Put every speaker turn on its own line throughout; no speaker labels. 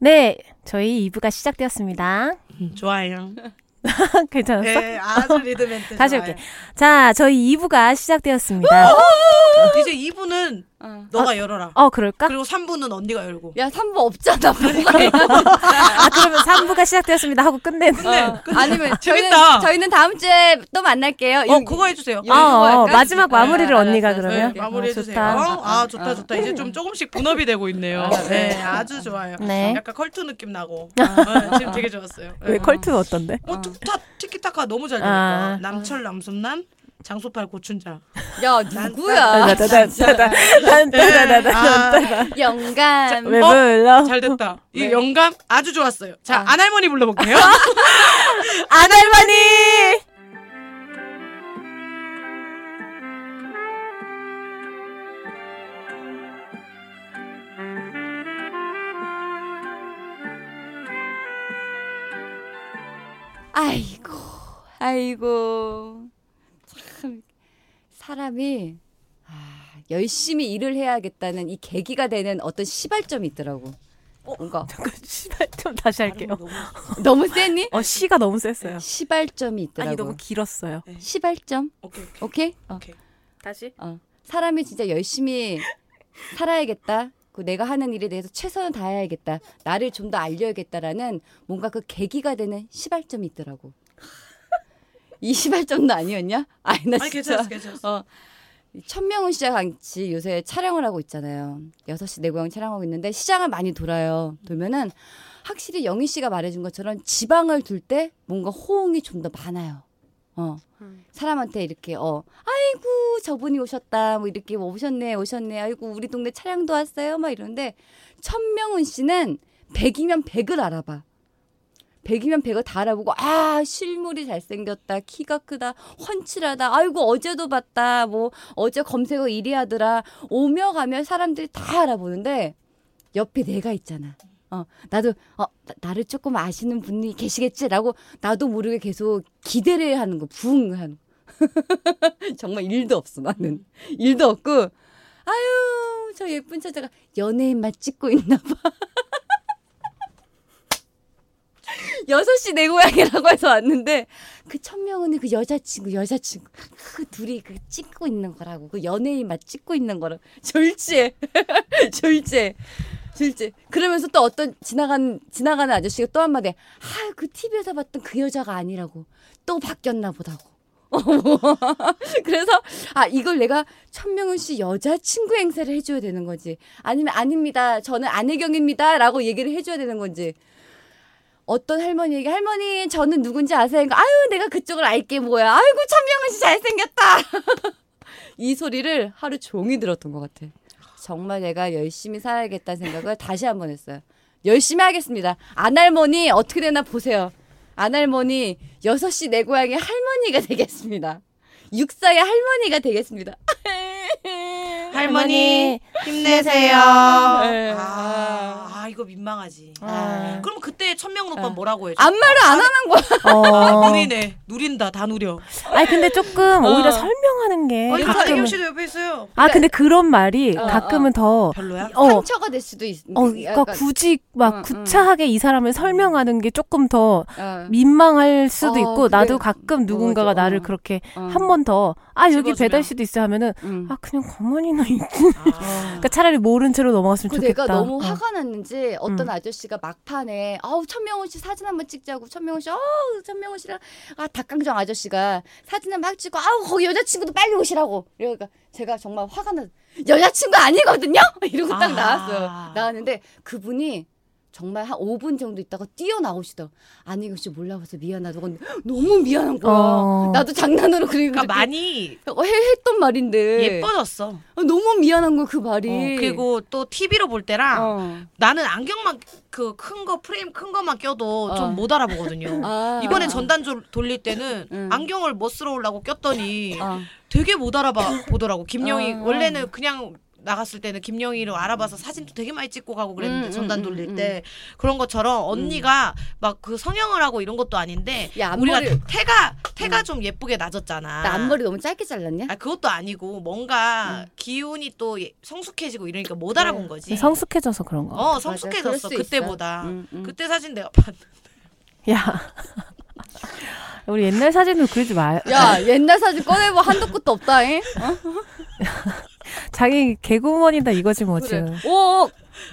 네, 저희 2부가 시작되었습니다.
음, 좋아요.
괜찮았어?
네, 아주 리드멘트.
다시. 할게. 자, 저희 2부가 시작되었습니다.
이제 2부는
어.
너가 열어라.
어, 그럴까?
그리고 3부는 언니가 열고.
야 3부 없잖아. 뭐가
아, 그러면 3부가 시작되었습니다 하고 끝내는.
어. 아니면 저희는
재밌다.
저희는 다음 주에 또 만날게요.
어,
이-
그거 해 주세요.
요-
어, 어,
할까?
마지막 마무리를
네,
언니가
알았어,
그러면.
알았어.
마무리
어,
해주세요.
좋다.
어? 아 좋다 좋다. 이제 좀 조금씩 분업이 되고 있네요.
아,
네, 아주 좋아요.
네.
약간 컬투 느낌 나고. 어, 지금 되게 좋았어요. 네.
왜 컬투 어떤데?
어, 툭 타, 티키타카 너무 잘 되니까.
아.
남철 남순남 장소팔 고춘장.
야 누구야? 영감.
왜불잘 어, 됐다. 이 영감 아주 좋았어요. 자안 아. 할머니 불러볼게요.
안할머니.
아이고, 아이고. 참 사람이 아, 열심히 일을 해야겠다는 이 계기가 되는 어떤 시발점이 있더라고. 뭔가
잠깐 시발 좀 다시 할게요.
너무 세니?
어 시가 너무 셌어요.
시발점이 있더라고.
아니 너무 길었어요.
시발점.
오케이. 오케이.
오케이? 어.
오케이.
다시?
어. 사람이 진짜 열심히 살아야겠다. 그 내가 하는 일에 대해서 최선을 다해야겠다. 나를 좀 더 알려야겠다라는 뭔가 그 계기가 되는 시발점이 있더라고. 이 시발점도 아니었냐? 아니 나
아니
진짜.
괜찮았어, 괜찮았어.
어. 이 천명훈 씨와 같이 요새 촬영을 하고 있잖아요. 6시 내 고향 촬영하고 있는데 시장을 많이 돌아요. 돌면은 확실히 영희 씨가 말해준 것처럼 지방을 둘 때 뭔가 호응이 좀 더 많아요. 어. 사람한테 이렇게 어 아이고 저분이 오셨다. 뭐 이렇게 뭐 오셨네 오셨네. 아이고 우리 동네 차량도 왔어요. 막 이러는데 천명훈 씨는 100이면 100을 알아봐. 100이면 100을 다 알아보고 아 실물이 잘생겼다. 키가 크다. 훤칠하다. 아이고 어제도 봤다. 뭐 어제 검색어 1위 하더라. 오며 가며 사람들이 다 알아보는데 옆에 내가 있잖아 어 나도 어 나- 나를 조금 아시는 분이 계시겠지라고 나도 모르게 계속 기대를 하는 거 부응하는 거. 정말 일도 없어 나는. 일도 없고 아유 저 예쁜 처자가 연예인만 찍고 있나 봐. 여섯 시내 고향이라고 해서 왔는데 그 천명은이 그 여자친구 여자친구 그 둘이 그 찍고 있는 거라고 그 연예인 만 찍고 있는 거라고 졸지에 졸지 그러면서 또 어떤 지나간 지나가는 아저씨가 또 한마디. 아 그 TV에서 봤던 그 여자가 아니라고. 또 바뀌었나 보다고. 그래서 아 이걸 내가 천명훈 씨 여자친구 행세를 해줘야 되는 거지 아니면 아닙니다. 저는 안혜경입니다라고 얘기를 해줘야 되는 건지. 어떤 할머니에게 할머니 저는 누군지 아세요? 그러니까, 아유 내가 그쪽을 알게 뭐야. 아이고 천명훈 씨 잘생겼다. 이 소리를 하루 종일 들었던 것 같아 정말 내가 열심히 살아야겠다는 생각을 다시 한 번 했어요 열심히 하겠습니다 안할머니 어떻게 되나 보세요 안할머니 6시 내 고향의 할머니가 되겠습니다. 육사의 할머니가 되겠습니다.
할머니 힘내세요.
네.
아, 아, 이거 민망하지.
아.
그럼 그때 천명은 오빠 뭐라고 해줘?
아무 말을 안 하는 거야.
어.
아, 누리네. 누린다. 다 누려.
아니 근데 조금
어.
오히려 설명하는 게
아니,
가끔은
박혜경 씨도 옆에 있어요.
아 근데 그런 말이
어,
가끔은 더
별로야?
어,
상처가 될 수도 있.
어, 그러니까
약간,
굳이 막
응,
구차하게 이 사람을 설명하는 게 조금 더
어,
민망할 수도
어,
있고
그래.
나도 가끔 누군가가
맞아.
나를
어.
그렇게
어.
한번 더 아 여기. 배달 시도 있어 하면은
음.
아 그냥 가만히나
아.
그러니까 차라리 모른 채로 넘어갔으면
그
좋겠다.
내가 너무
어.
화가 났는지 어떤
음.
아저씨가 막판에 아우 천명훈 씨 사진 한번 찍자고 천명훈 씨 아우 천명훈 씨랑 아 닭강정 아저씨가 사진을 막 찍고 아우 거기 여자친구도 빨리 오시라고 이러니까 제가 정말 화가 나 여자친구 아니거든요 이러고 딱
아.
나왔어요 나왔는데 그분이 정말 한 5분 정도 있다가 뛰어나오시더 아니 씨 몰라봐서 미안하다고 근데 너무 미안한 거야
어.
나도 장난으로 그러니까
그러니까 많이
해, 했던 말인데
예뻐졌어.
어, 너무 미안한 거야 그 말이
어, 그리고 또 TV로 볼 때랑
어.
나는 안경만 그 큰 거 프레임 큰 거만 껴도
어.
좀못 알아보거든요.
아.
이번에 전단 조- 돌릴 때는
응.
안경을 멋스러우려고 꼈더니
어.
되게 못 알아봐 보더라고. 김영희
어.
원래는 그냥 나갔을 때는 김영희를 알아봐서 사진도 되게 많이 찍고 가고 그랬는데
음,
전단
음,
돌릴
음,
때 그런 것처럼 언니가 막 그 성형을 하고 이런 것도 아닌데
야,
우리가 태가 태가 좀 예쁘게 나졌잖아.
나 앞머리 너무 짧게 잘랐냐?
아 그것도 아니고 뭔가 기운이 또 예- 성숙해지고 이러니까 못 알아본
네.
거지.
성숙해져서 그런 거.
어 성숙해졌어 그때보다.
음, 음.
그때 사진 내가 봤는데
야. 우리 옛날 사진으로 그러지 마.
야 옛날 사진 꺼내봐 한도 끝도 없다잉.
자기 개구먼이다 이거지 뭐
그래.
지금.
오,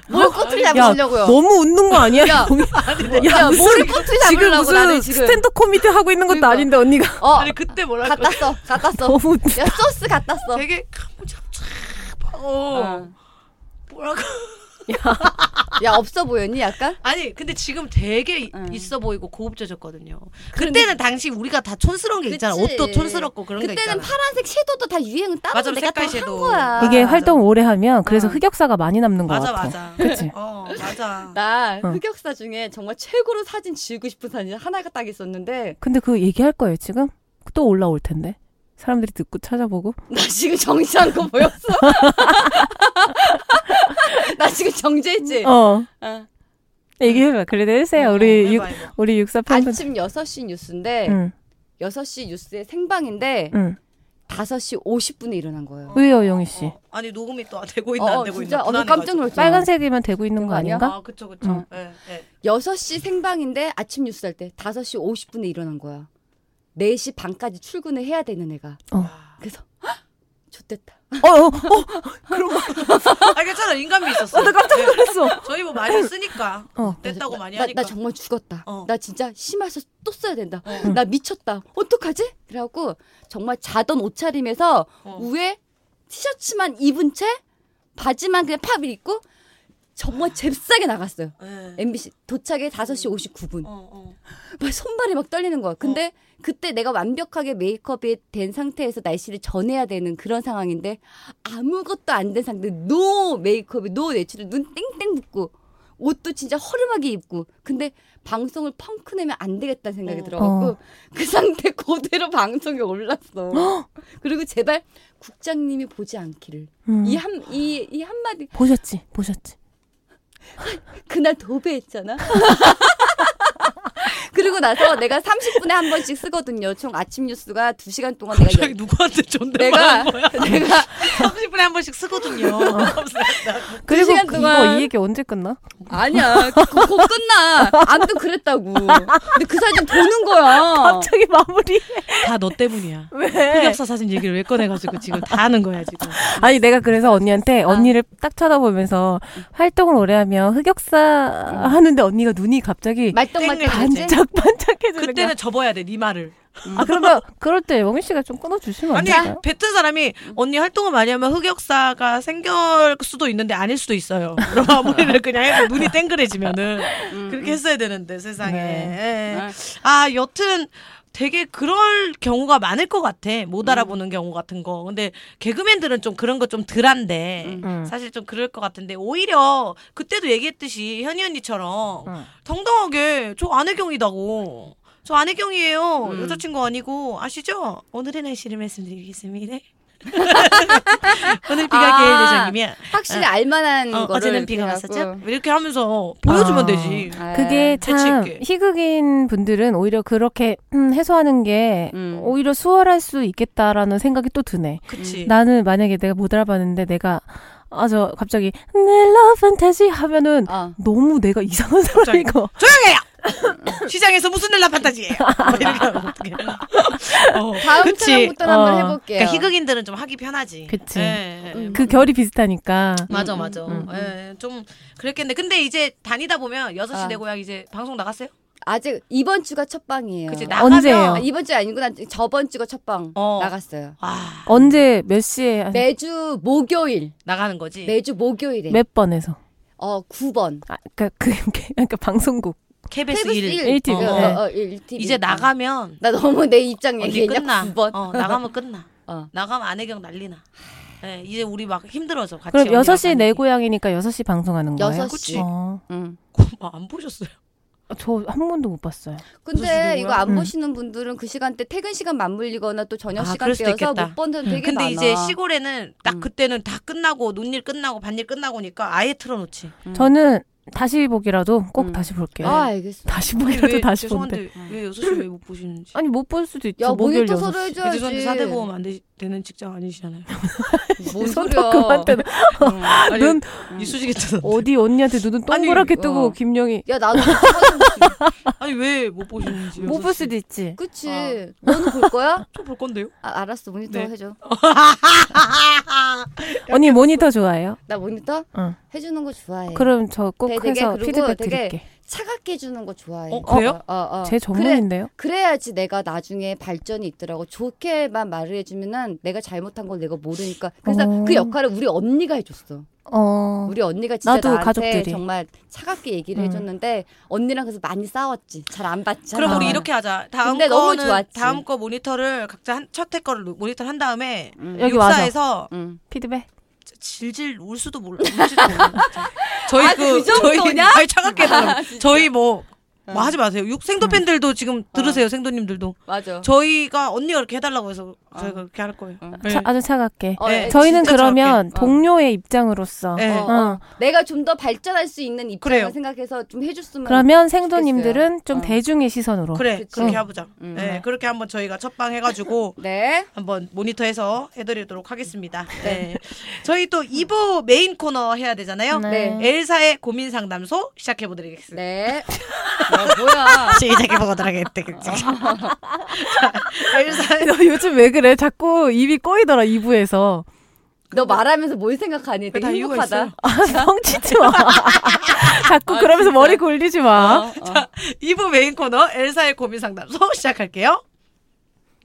뭘 꼬투리
야,
잡으시려고요?
너무 웃는 거 아니야?
야, 야,
무슨-
머리 꼬투리
지금
잡으려고
무슨
나는 지금.
스탠드 코미디 하고 있는 것도
그러니까.
아닌데 언니가
어,
아니 그때 뭐라
갖다 써, 갖다 써.
너무 웃-
야 소스 갖다 써.
되게 어.
어.
뭐라고
야 없어 보였니 약간?
아니 근데 지금 되게
응.
있어 보이고 고급져졌거든요. 그때는 당시 우리가 다 촌스러운 게 있잖아.
그치.
옷도 촌스럽고 그런 게
그때는
있잖아.
파란색 섀도우도 다 유행은 따로
맞아,
내가 다
색깔
한
섀도우.
거야.
이게
맞아.
활동 오래 하면 그래서
어.
흑역사가 많이 남는 것
맞아
같아.
맞아.
그치?
어 맞아.
나
어.
흑역사 중에 정말 최고로 사진 지우고 싶은 사진 하나가 딱 있었는데
근데 그거 얘기할 거예요 지금? 또 올라올 텐데. 사람들이 듣고 찾아보고.
나 지금 정지한 거 보였어? 나 지금 정지했지?
어.
어.
얘기해봐. 그래도 해주세요.
어,
우리 육
해봐, 해봐.
우리 육사 팬분.
아침 6시 뉴스인데
응.
6시 뉴스의 생방인데
응.
5시 50분에 일어난 거예요.
왜요, 영희 씨?
어, 아니 녹음이 또 되고 있나
어,
안 되고
진짜
있나
어. 깜짝 놀랐잖아.
빨간색이면 되고 있는
거 아니야?
아닌가?
아 그쵸 그쵸.
응.
예, 예.
6시 생방인데 아침 뉴스 할 때 5시 50분에 일어난 거야. 4시 반까지 출근을 해야 되는 애가.
아.
그래서 헉! 좋댔다.
어, 어, 어,
아 괜찮아 인간미 있었어.
나 깜짝
예.
놀랐어.
저희 뭐 많이 쓰니까
어.
됐다고
나,
많이
나,
하니까.
나 정말 죽었다.
어.
나 진짜 심해서 또 써야 된다.
어.
나 미쳤다. 어떡하지? 그래갖고 정말 자던 옷차림에서
어.
위에 티셔츠만 입은 채 바지만 그냥 팝 입고 정말 잽싸게 나갔어요.
예.
MBC 도착에 5시 59분.
어, 어.
막 손발이 막 떨리는 거야. 근데 그때 내가 완벽하게 메이크업이 된 상태에서 날씨를 전해야 되는 그런 상황인데 아무것도 안 된 상태, no 메이크업이 no natural 눈 땡땡 붓고 옷도 진짜 허름하게 입고 근데 방송을 펑크 내면 안 되겠다는 생각이
어.
들어갖고
어.
그 상태 그대로 방송에 올랐어. 그리고 제발 국장님이 보지 않기를
음.
이한 이 이 한마디
보셨지, 보셨지.
그날 도배했잖아. 그리고 나서 내가 30분에 한 번씩 쓰거든요. 총 아침 뉴스가 2시간 동안 내가
갑자기
열-
누구한테
내가
존댓말한 거야?
내가
30분에 한 번씩 쓰거든요.
그리고
시간
그거
동안-
이 얘기 언제 끝나?
아니야. 곧, 곧 끝나. 아무튼 그랬다고. 근데 그 사진 도는 거야.
갑자기 마무리.
다 너 때문이야.
왜?
흑역사 사진 얘기를 왜 꺼내가지고 지금 다 하는 거야 지금.
아니 내가 그래서 언니한테
아.
언니를 딱 쳐다보면서 활동을 오래 하면 흑역사 하는데 언니가 눈이 갑자기
말똥말똥
반짝 반짝해지는 거야.
그때는 접어야 돼, 네 말을.
아 그러면 그럴 때 영희 씨가 좀 끊어 주시면 안
아니,
될까요?
뱉은 사람이 언니 활동을 많이 하면 흑역사가 생길 수도 있는데 아닐 수도 있어요. 그럼 마무리를 그냥 해도 눈이 땡그레지면은 그렇게 했어야 되는데 세상에.
네.
예. 아 여튼 되게 그럴 경우가 많을 것 같아. 못 알아보는 경우 같은 거. 근데 개그맨들은 좀 그런 거 좀 덜한데
음.
사실 좀 그럴 것 같은데 오히려 그때도 얘기했듯이 현희 언니처럼
음.
당당하게 저 안혜경이다고. 저 안혜경이에요.
음.
여자친구 아니고 아시죠? 오늘의 날씨를 말씀드리겠습니다. 오늘 비가
아.
개일 예정이면
확실히 알만한
어,
거를
어제는 비가 왔었죠? 이렇게 하면서 보여주면
아.
되지.
아.
그게
재치
참. 희극인 분들은 오히려 그렇게 음, 해소하는 게
음.
오히려 수월할 수 있겠다라는 생각이 또 드네.
그치.
나는 만약에 내가 못 알아봤는데 내가 아 저 갑자기 내 love fantasy 하면은
어.
너무 내가 이상한 거.
조용해요! 시장에서 무슨 일나 판타지예요? 뭐 어떡해. 어,
다음
그치.
사람부터 한번
어.
해볼게요.
그러니까 희극인들은 좀 하기 편하지.
그치.
예, 예.
음.
그 결이 비슷하니까.
맞아,
음,
맞아.
음,
예, 좀 그랬겠네. 근데 이제 다니다 보면 6시
아.
내 고향 이제 방송 나갔어요?
아직 이번 주가 첫 방이에요.
그치,
언제예요?
아, 이번 주 아니고 난 저번 주가 첫방
어.
나갔어요.
아,
언제 몇 시에 한-
매주 목요일,
나가는 거지.
매주 목요일에
몇 번에서?
어 9번.
아, 그러니까 그 그러니까 방송국.
KBS
KBS
1.
1,
1TV.
어,
네.
어, 어, 1TV.
이제 나가면
나 너무 내 입장
언니
얘기했냐?
끝나.
9번.
어, 나가면 끝나.
어.
나가면 안혜경 난리나. 예, 이제 우리 막 힘들어져. 같이
그럼
언니랑
6시 내. 고향이니까 6시 방송하는 거예요?
여섯
그치.
시.
어.
응.
어, 안 보셨어요?
저 한 번도 못 봤어요.
근데 이거 안
음.
보시는 분들은 그 시간대 퇴근 시간 맞물리거나 또 저녁
아,
시간
그럴 수도
때여서
있겠다.
못 보는 되게
근데
많아.
이제 시골에는 딱
음.
그때는 다 끝나고 논일 끝나고 밭일 끝나고니까 아예 틀어놓지.
음.
저는 다시 보기라도 꼭
음.
다시 볼게요.
아 알겠어.
다시
아니,
보기라도
왜
다시 본대.
죄송한데 왜 6시 왜 못 보시는지.
아니 못 볼 수도 있죠.
야
목요일
모니터 서로
6시.
해줘야지.
죄송한데 사대 보험 안 되, 되는 직장 아니시잖아요.
뭔
손
소리야?
그만 떼.
음.
아니,
눈
이수지 괜찮아.
어디 언니한테 눈은
아니,
동그랗게 뜨고
어.
김영희
야 나도
아니 왜 못 보시는지.
못 볼 수도 있지.
그치.
아.
너는 볼 거야?
저 볼 건데요.
아, 알았어 모니터
네.
해줘.
언니 모니터 좋아해요?
나 모니터
응.
해주는 거 좋아해.
그럼 저 꼭 해서 피드백
되게
드릴게.
차갑게 해주는 거 좋아해.
어, 그래요?
어, 어, 어.
제 전문인데요.
그래, 그래 야지 내가 나중에 발전이 있더라고. 좋게만 말을 해주면은 내가 잘못한 걸 내가 모르니까. 그래서
어.
그 역할을 우리 언니가 해줬어.
어.
우리 언니가 진짜
나도
나한테
가족들이.
정말 차갑게 얘기를
음.
해줬는데 언니랑 그래서 많이 싸웠지. 잘안 받지.
그럼 우리
아.
이렇게 하자. 다음
근데 너무
거는
좋았지.
다음 거 모니터를 각자 한, 첫회 거를 모니터를 한 다음에
음.
여기 와서.
응.
피드백.
질질 울 수도 몰라. 울지도 몰라. 진짜. 저희
아,
그,
그 정도냐?
저희 아니 차갑게.
진짜.
저희 뭐, 뭐
어.
하지 마세요. 육 생도 팬들도 지금 들으세요. 생도님들도.
맞아.
저희가 언니가 그렇게 해달라고 해서 저희가
어.
그렇게 할 거예요.
어.
네.
차- 아주 차갑게.
어,
네.
저희는
진짜
그러면
차갑게. 어.
동료의 입장으로서
네.
어, 어.
어.
내가 좀 더 발전할 수 있는 입장을
그래요.
생각해서 좀 해줬으면.
그러면 생도님들은 좀
어.
대중의 시선으로.
그래,
그치.
그렇게
응.
해보자.
음.
네, 그렇게 한번 저희가 첫방 해가지고
네.
한번 모니터해서 해드리도록 하겠습니다. 네. 저희 또 2부 메인 코너 해야 되잖아요.
네.
엘사의 고민 상담소 시작해보도록 하겠습니다.
네. 야, 뭐야.
시작해보도록 하겠다. 엘사
너 요즘 왜 그래? 자꾸 입이 꼬이더라 2부에서.
너 말하면서 뭘 생각하니?
다
되게 행복하다.
아, 뻥치지 마. 자꾸
아,
그러면서
진짜?
머리 굴리지 마.
어, 어.
2부 메인 코너 엘사의 고민 상담소 시작할게요.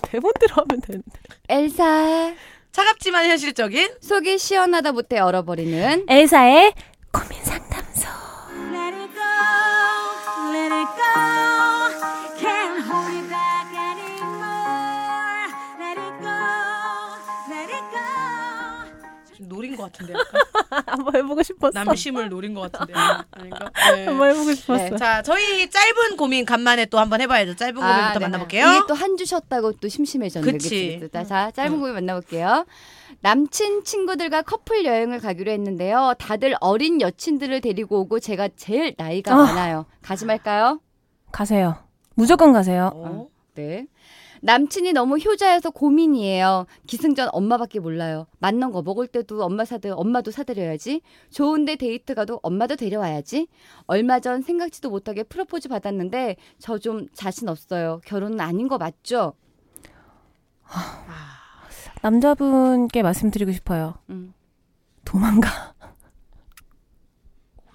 대본대로 하면 되는데.
엘사.
차갑지만 현실적인
속이 시원하다 못해 얼어버리는
엘사의 고민 상담소.
노린 것 같은데 약간
한번 해보고 싶었어.
남심을 노린 것 같은데 아닌가? 네.
한번 해보고 싶었어.
네.
자, 저희 짧은 고민 간만에 또 한번 해봐야죠. 짧은 고민부터
네네.
만나볼게요.
이게 또 한주 쉬었다고 또 심심해졌네.
그치.
그치? 자, 자, 짧은 고민 만나볼게요. 남친 친구들과 커플 여행을 가기로 했는데요. 다들 어린 여친들을 데리고 오고 제가 제일 나이가
아.
많아요. 가지 말까요?
가세요. 무조건 가세요.
어?
네. 남친이 너무 효자여서 고민이에요. 기승전 엄마밖에 몰라요. 맞는 거 먹을 때도 엄마 사드, 엄마도 사드려야지. 좋은데 데이트 가도 엄마도 데려와야지. 얼마 전 생각지도 못하게 프로포즈 받았는데 저 좀 자신 없어요. 결혼은 아닌 거 맞죠?
남자분께 말씀드리고 싶어요.
음.
도망가.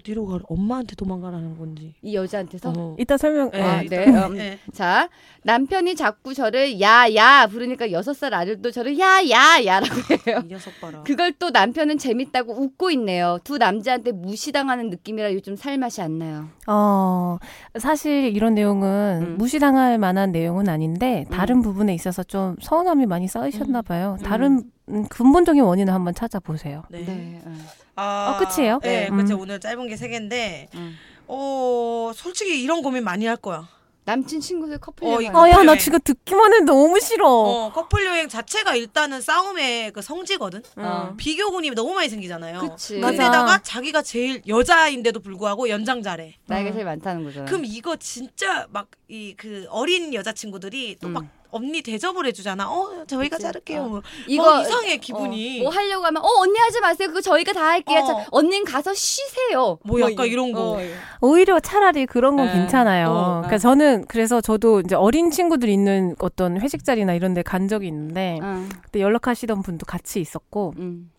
어디로 가? 엄마한테 도망가라는 건지.
이 여자한테서.
어.
이따 설명.
네,
아,
일단-
네. 음.
네.
자, 남편이 자꾸 저를 야야 부르니까 여섯 살 아들도 저를 야야야라고 해요.
이 녀석 봐라.
그걸 또 남편은 재밌다고 웃고 있네요. 두 남자한테 무시당하는 느낌이라 요즘 살맛이 안 나요.
어, 사실 이런 내용은
음.
무시당할 만한 내용은 아닌데 다른 부분에 있어서 좀 서운함이 많이 쌓이셨나 봐요. 다른 음, 근본적인 원인을 한번 찾아보세요.
네.
네. 음.
아,
어, 끝이에요?
네,
음.
그쵸. 오늘 짧은 게 세 개인데,
음.
어, 솔직히 이런 고민 많이 할 거야.
남친 친구들 커플
어,
여행
아, 야, 나. 지금 듣기만 해도 너무 싫어.
어, 커플 여행 자체가 일단은 싸움의 그 성지거든.
어.
비교군이 너무 많이 생기잖아요.
그치.
근데다가
맞아.
자기가 제일 여자인데도 불구하고 연장자래.
나이가
어.
제일 많다는 거죠.
그럼 이거 진짜 막 이 그 어린 여자 친구들이 또막
음.
언니 대접을 해주잖아. 어 저희가
그치.
자를게요.
어.
뭐
이거
이상해 기분이.
어, 뭐 하려고 하면 어 언니 하지 마세요. 그거 저희가 다 할게요.
어.
자, 언니는 가서 쉬세요.
뭐 약간 이런 거.
어,
오히려 차라리 그런 건
네.
괜찮아요.
어,
그러니까 저는 그래서 저도 이제 어린 친구들 있는 어떤 회식 자리나 이런 데 간 적이 있는데
어.
그때 연락하시던 분도 같이 있었고
음.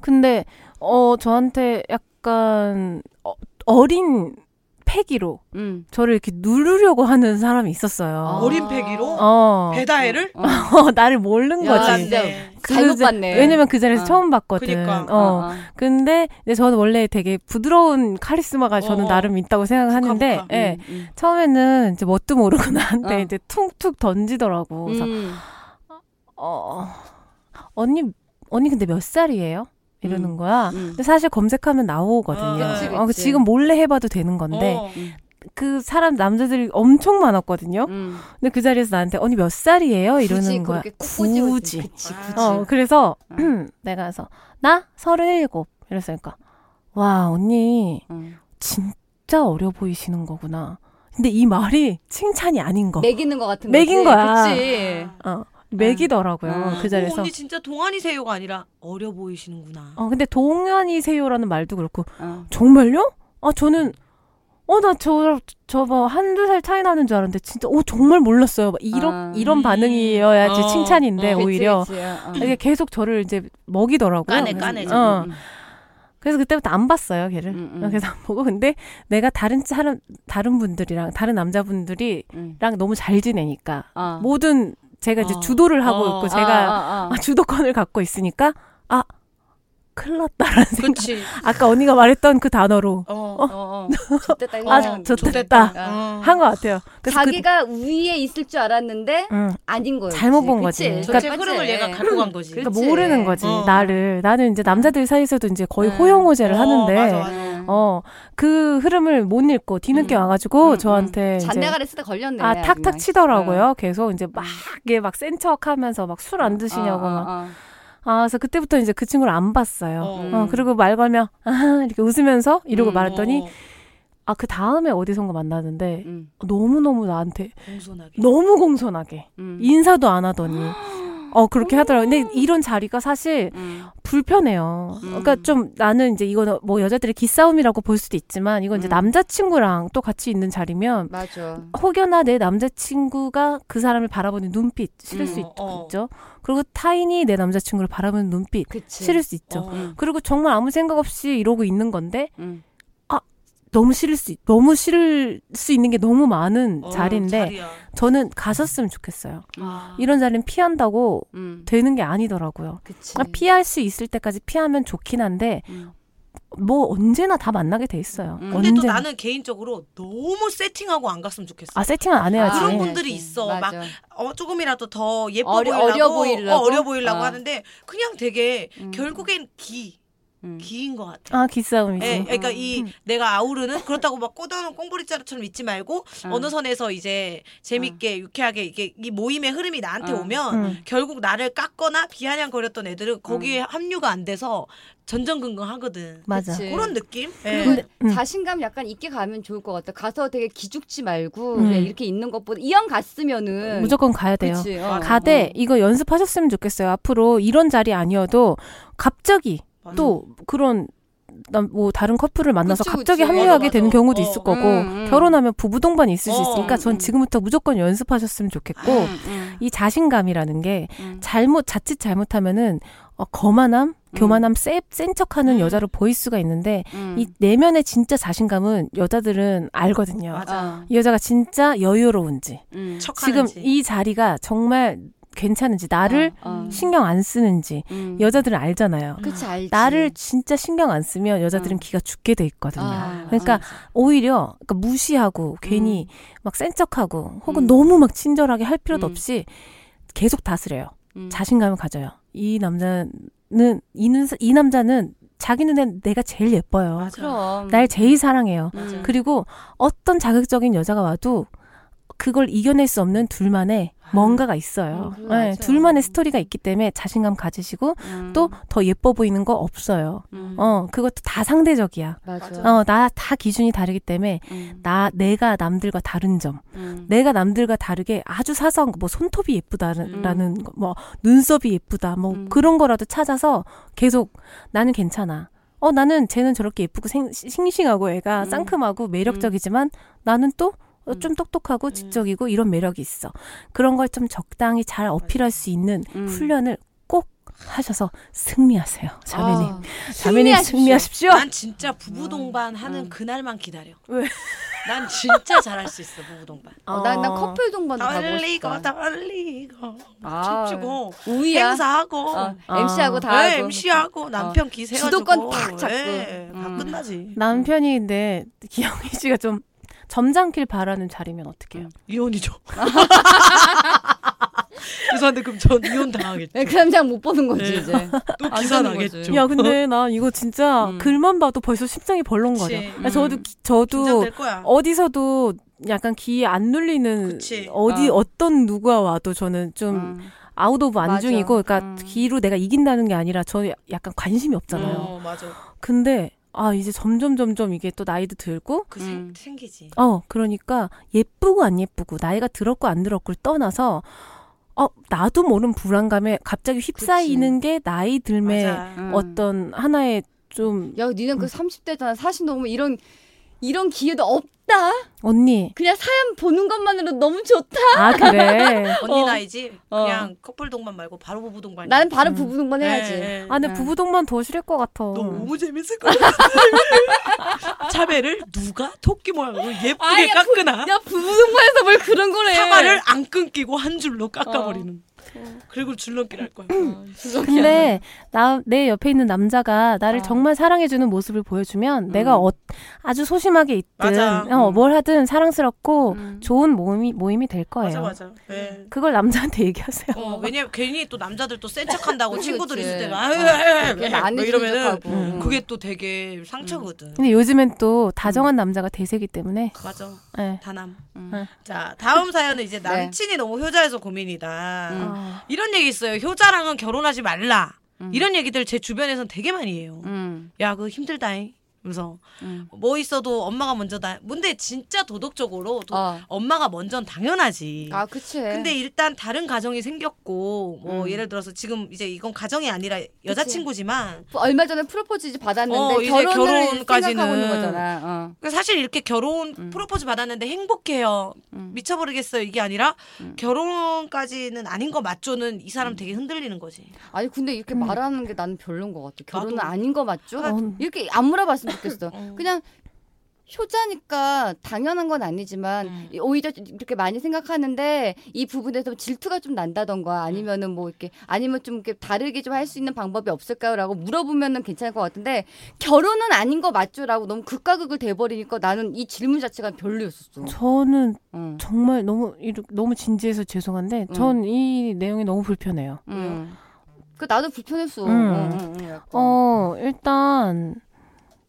근데 어 저한테 약간 어, 어린 패기로
음.
저를 이렇게 누르려고 하는 사람이 있었어요.
어린 패기로
어.
배다해를
어.
어, 나를 모르는
야,
거지.
진짜
네.
잘못
자-
봤네.
왜냐면 그 자리에서
어.
처음 봤거든.
그니까.
어.
어, 어.
근데 근데 저는 원래 되게 부드러운 카리스마가 저는
어.
나름 있다고 생각하는데,
부카, 부카.
예.
음, 음.
처음에는 이제 뭣도 모르고 나한테
어.
이제 툭툭 던지더라고. 그래서
음.
어, 언니 언니 근데 몇 살이에요? 이러는
음.
거야.
음.
근데 사실 검색하면 나오거든요.
어, 그치,
어,
그치.
지금 몰래 해봐도 되는 건데
어.
그 사람 남자들이 엄청 많았거든요.
음.
근데 그 자리에서 나한테 언니 몇 살이에요?
굳이
이러는 거야.
꼬집어주지.
굳이.
그치, 그치.
어, 그래서
어.
내가 그래서 나 서른일곱 이랬으니까 와 언니
음.
진짜 어려 보이시는 거구나. 근데 이 말이 칭찬이 아닌 거.
매기는 것 같은
매긴
거지.
거야.
그치.
어, 매기더라고요.
어.
그
오,
자리에서.
언니 진짜 동안이세요가 아니라 어려 보이시는구나.
어, 근데 동안이세요라는 말도 그렇고
어.
정말요? 아 저는 어 나 저 저 뭐 한두 살 차이 나는 줄 알았는데 진짜 오 정말 몰랐어요. 막 이런
아.
이런 반응이어야지
어.
칭찬인데
어,
그치,
오히려
그치. 어.
이게 계속 저를 이제 먹이더라고요.
까내,
그래서-
까내,
어.
음,
그래서 그때부터 안 봤어요, 걔를.
음, 음.
그래서 안 보고 근데 내가 다른 다른 다른 분들이랑 다른 남자분들이랑
음.
너무 잘 지내니까
어.
모든 제가 이제
어.
주도를 하고
어.
있고 제가
아, 아, 아.
아, 주도권을 갖고 있으니까 아 큰일 났다라는 생각. 아까 언니가 말했던 그 단어로
어.
어, 어. 좋됐다. 이거
아, 좋-. 좋됐다.
어.
한것 같아요. 그래서 그,
자기가 위에 있을 줄 알았는데
응.
아닌 거예요.
잘못 본 거지.
그치?
전체
맞지?
흐름을 얘가 갖고 간 거지.
그러니까 모르는 거지
어.
나를 나는 이제 남자들 사이에서도 이제 거의
음.
호영호제를
어,
하는데
맞아, 맞아.
음.
어그 흐름을 못 읽고 뒤늦게
음.
와가지고
음,
저한테
잔대가리 쓰다 걸렸네.
아 탁탁. 치더라고요. 계속 이제 막 이게 막센 척 하면서 막 술 안 드시냐고
어, 어,
막.
어.
아 그래서 그때부터 이제 그 친구를 안 봤어요.
어.
어, 그리고 말 걸면 아 이렇게 웃으면서 이러고
음.
말했더니
어,
아 그 다음에 어디선가 만나는데
음,
너무 너무 나한테
공손하게.
너무 공손하게
음.
인사도 안 하더니 어 그렇게 하더라고요. 근데 이런 자리가 사실
음.
불편해요.
음.
그러니까 좀 나는 이제 이거는 뭐 여자들의 기싸움이라고 볼 수도 있지만 이건 이제
음.
남자친구랑 또 같이 있는 자리면
맞아.
혹여나 내 남자친구가 그 사람을 바라보는 눈빛 싫을
음.
수 있,
어.
죠 그리고 타인이 내 남자친구를 바라보는 눈빛
그치.
싫을 수 있죠.
어.
음,
그리고 정말 아무 생각 없이 이러고 있는 건데
음.
너무 싫을 수 있- 너무 싫을 수 있는 게 너무 많은
어,
자리인데
자리야.
저는 가셨으면 좋겠어요.
아.
이런 자리는 피한다고
음.
되는 게 아니더라고요.
그치.
그러니까 피할 수 있을 때까지 피하면 좋긴 한데
음.
뭐 언제나 다 만나게 돼 있어요.
음.
근데 또
언제나.
나는 개인적으로 너무 세팅하고 안 갔으면 좋겠어.
아 세팅은 안 해야지.
그런
아,
분들이
해야지.
있어.
맞아.
어, 조금이라도 더 예뻐
어려-
보이려고,
어려 보이려고?
어, 어려 보이려고
어.
하는데 그냥 되게
음.
결국엔 기
음.
기인 것 같아.
아 기싸움이지.
예, 그러니까
음.
이 내가 아우르는 그렇다고 막 꼬다는 꽁보리자루처럼 있지 말고
음.
어느 선에서 이제 재밌게 유쾌하게 이게 이 모임의 흐름이 나한테
음.
오면
음.
결국 나를 깎거나 비아냥거렸던 애들은 거기에 합류가 안 돼서 전전긍긍하거든.
맞아.
그치.
그런 느낌? 예.
그리고
근데- 음.
자신감 약간 있게 가면 좋을 것 같아. 가서 되게 기죽지 말고
음.
그냥 이렇게 있는 것보다 이왕 갔으면은
무조건 가야 돼요.
그치, 어,
가되
어.
이거 연습하셨으면 좋겠어요. 앞으로 이런 자리 아니어도 갑자기
맞아.
또 그런 남- 뭐 다른 커플을 만나서
그치,
갑자기
그치.
합류하게
맞아,
되는
맞아.
경우도
어.
있을 거고
음, 음.
결혼하면 부부 동반이 있을 수
어,
있으니까 전
음.
지금부터 무조건 연습하셨으면 좋겠고
음, 음,
이 자신감이라는 게
음.
잘못 자칫 잘못하면은 어, 거만함, 교만함, 센, 센 척하는
음.
여자로 보일 수가 있는데
음.
이 내면의 진짜 자신감은 여자들은 알거든요.
맞아.
어,
이 여자가 진짜 여유로운지
음.
지금. 이 자리가 정말 괜찮은지 나를
어, 어.
신경 안 쓰는지
음.
여자들은 알잖아요.
그치 알지.
나를 진짜 신경 안 쓰면 여자들은
음.
기가 죽게 돼 있거든요.
아,
그러니까
아.
오히려 그러니까 무시하고 괜히 막센 척하고 혹은
음.
너무 막 친절하게 할 필요도
음.
없이 계속 다스려요.
음.
자신감을 가져요. 이 남자는 이, 눈, 이 남자는 자기 눈엔 내가 제일 예뻐요.
맞아.
그럼
날 제일 사랑해요.
음.
그리고 어떤 자극적인 여자가 와도 그걸 이겨낼 수 없는 둘만의 뭔가가 있어요.
음,
네. 둘만의 스토리가 있기 때문에 자신감 가지시고
음.
또더 예뻐 보이는 거 없어요.
음.
어, 그것도 다 상대적이야.
맞아.
어, 나 다 기준이 다르기 때문에
음.
나 내가 남들과 다른 점,
음.
내가 남들과 다르게 아주 사소한 거, 뭐 손톱이 예쁘다라는 거, 뭐 눈썹이 예쁘다, 뭐
음.
그런 거라도 찾아서 계속 나는 괜찮아. 어, 나는 쟤는 저렇게 예쁘고 생, 싱싱하고 애가
음.
상큼하고 매력적이지만 나는 또 어,
음.
좀 똑똑하고 지적이고 이런 매력이 있어. 그런 걸 좀 적당히 잘 어필할 수 있는
음.
훈련을 꼭 하셔서 승리하세요. 자매님.
아,
자매님
승리하십시오.
승리하십시오.
난 진짜 부부 동반 하는
음.
그날만 기다려.
왜?
난 진짜 잘할 수 있어 부부 동반.
어, 난, 난 커플 동반도 가고 싶다.
달리고
아,
춤추고
우위야.
행사하고
어,
아.
MC하고 다
네,
하고.
MC하고 남편 기 세가지고
주도권 탁 잡고.
네, 다
음.
끝나지.
남편이 근데 기영희 씨가 좀 점잖길 바라는 자리면 어떡해요?
이혼이죠. 죄송한데 그럼 전 이혼 당하겠죠.
네, 그 남자는 못 보는 거지
네.
이제. 또안
기사. 나겠죠.
야, 근데 나 이거 진짜
음.
글만 봐도 벌써 심장이 벌렁거려. 아, 저도
음.
기- 저도. 어디서도 약간 귀에 안 눌리는
그치.
어디
어.
어. 떤 누가 와도 저는 좀
음. out of.
안중이고 그러니까
음.
귀로 내가 이긴다는 게 아니라 저는 약간 관심이 없잖아요.
어, 맞아.
근데 아 이제 점점 점점 이게 또 나이도 들고
그
음.
생, 생기지.
어 그러니까 예쁘고 안 예쁘고 나이가 들었고 안 들었고를 떠나서 어 나도 모르는 불안감에 갑자기 휩싸이는 게 나이 들매
맞아.
음.
어떤 하나의 좀
야, 니는 그 30대잖아. 40 넘으면 이런 이런 기회도 없다.
언니
그냥 사연 보는 것만으로 너무 좋다.
아 그래
언니
어.
나이지.
어.
그냥 커플 동반 말고 바로 부부 동반.
나는 바로
음.
부부 동반 해야지.
네, 네.
아 근데
응.
부부 동반 더 싫을 것 같아
너무 재밌을 것 같아. 차배를 누가 토끼 모양으로 예쁘게
아니, 야,
깎으나
야, 부부 동반에서 뭘 그런 거래.
사과를 안 끊기고 한 줄로 깎아버리는. 그리고 줄넘기를 할 거야.
근데 나 내 옆에 있는 남자가 나를
어.
정말 사랑해주는 모습을 보여주면 내가 어, 아주 소심하게 있든. 어,
음.
뭘 하든 사랑스럽고
음.
좋은 모임이 모임이 될 거예요.
맞아 맞아. 네.
그걸 남자한테 얘기하세요.
어, 왜냐면 괜히 또 남자들 또 센 척한다고 친구들. 있을 때가
어.
뭐 이러면은
생각하고.
음.
그게 또 되게 상처거든.
근데 요즘엔 또 다정한 남자가 대세기 때문에
맞아.
예.
다남.
음.
자 다음 사연은 이제
네.
남친이 너무 효자여서 고민이다. 이런 얘기 있어요. 효자랑은 결혼하지 말라.
음.
이런 얘기들 제 주변에선 되게 많이 해요.
음.
야, 그거 힘들다잉. 그래서
음.
뭐 있어도 엄마가 먼저 다. 근데 진짜 도덕적으로 도-
어.
엄마가 먼저는 당연하지.
아, 그치.
근데 일단 다른 가정이 생겼고 뭐
음.
예를 들어서 지금 이제 이건 가정이 아니라 여자친구지만
얼마 전에 프로포즈 받았는데
어, 결혼까지는-
생각하고 있는 거잖아. 어.
그러니까 사실 이렇게 결혼
음.
프로포즈 받았는데 행복해요.
음.
미쳐버리겠어요. 이게 아니라
음.
결혼까지는 아닌 거 맞죠는 이 사람 되게 흔들리는 거지.
아니 근데 이렇게
음.
말하는 게 나는 별론 것 같아. 결혼은
나도.
아닌 거 맞죠?
어,
이렇게 안 물어봤으면 좋겠어.
어.
그냥 효자니까 당연한 건 아니지만
음.
오히려 이렇게 많이 생각하는데 이 부분에서 질투가 좀 난다던가 아니면은 뭐 이렇게 아니면 좀 이렇게 다르게 좀 할 수 있는 방법이 없을까요라고 물어보면은 괜찮을 것 같은데 결혼은 아닌 거 맞죠라고 너무 극과 극을 돼버리니까 나는 이 질문 자체가 별로였었어.
저는
응.
정말 너무 이렇- 너무 진지해서 죄송한데
음.
전이 내용이 너무 불편해요.
응. 그 나도 불편했어.
음. 어 일단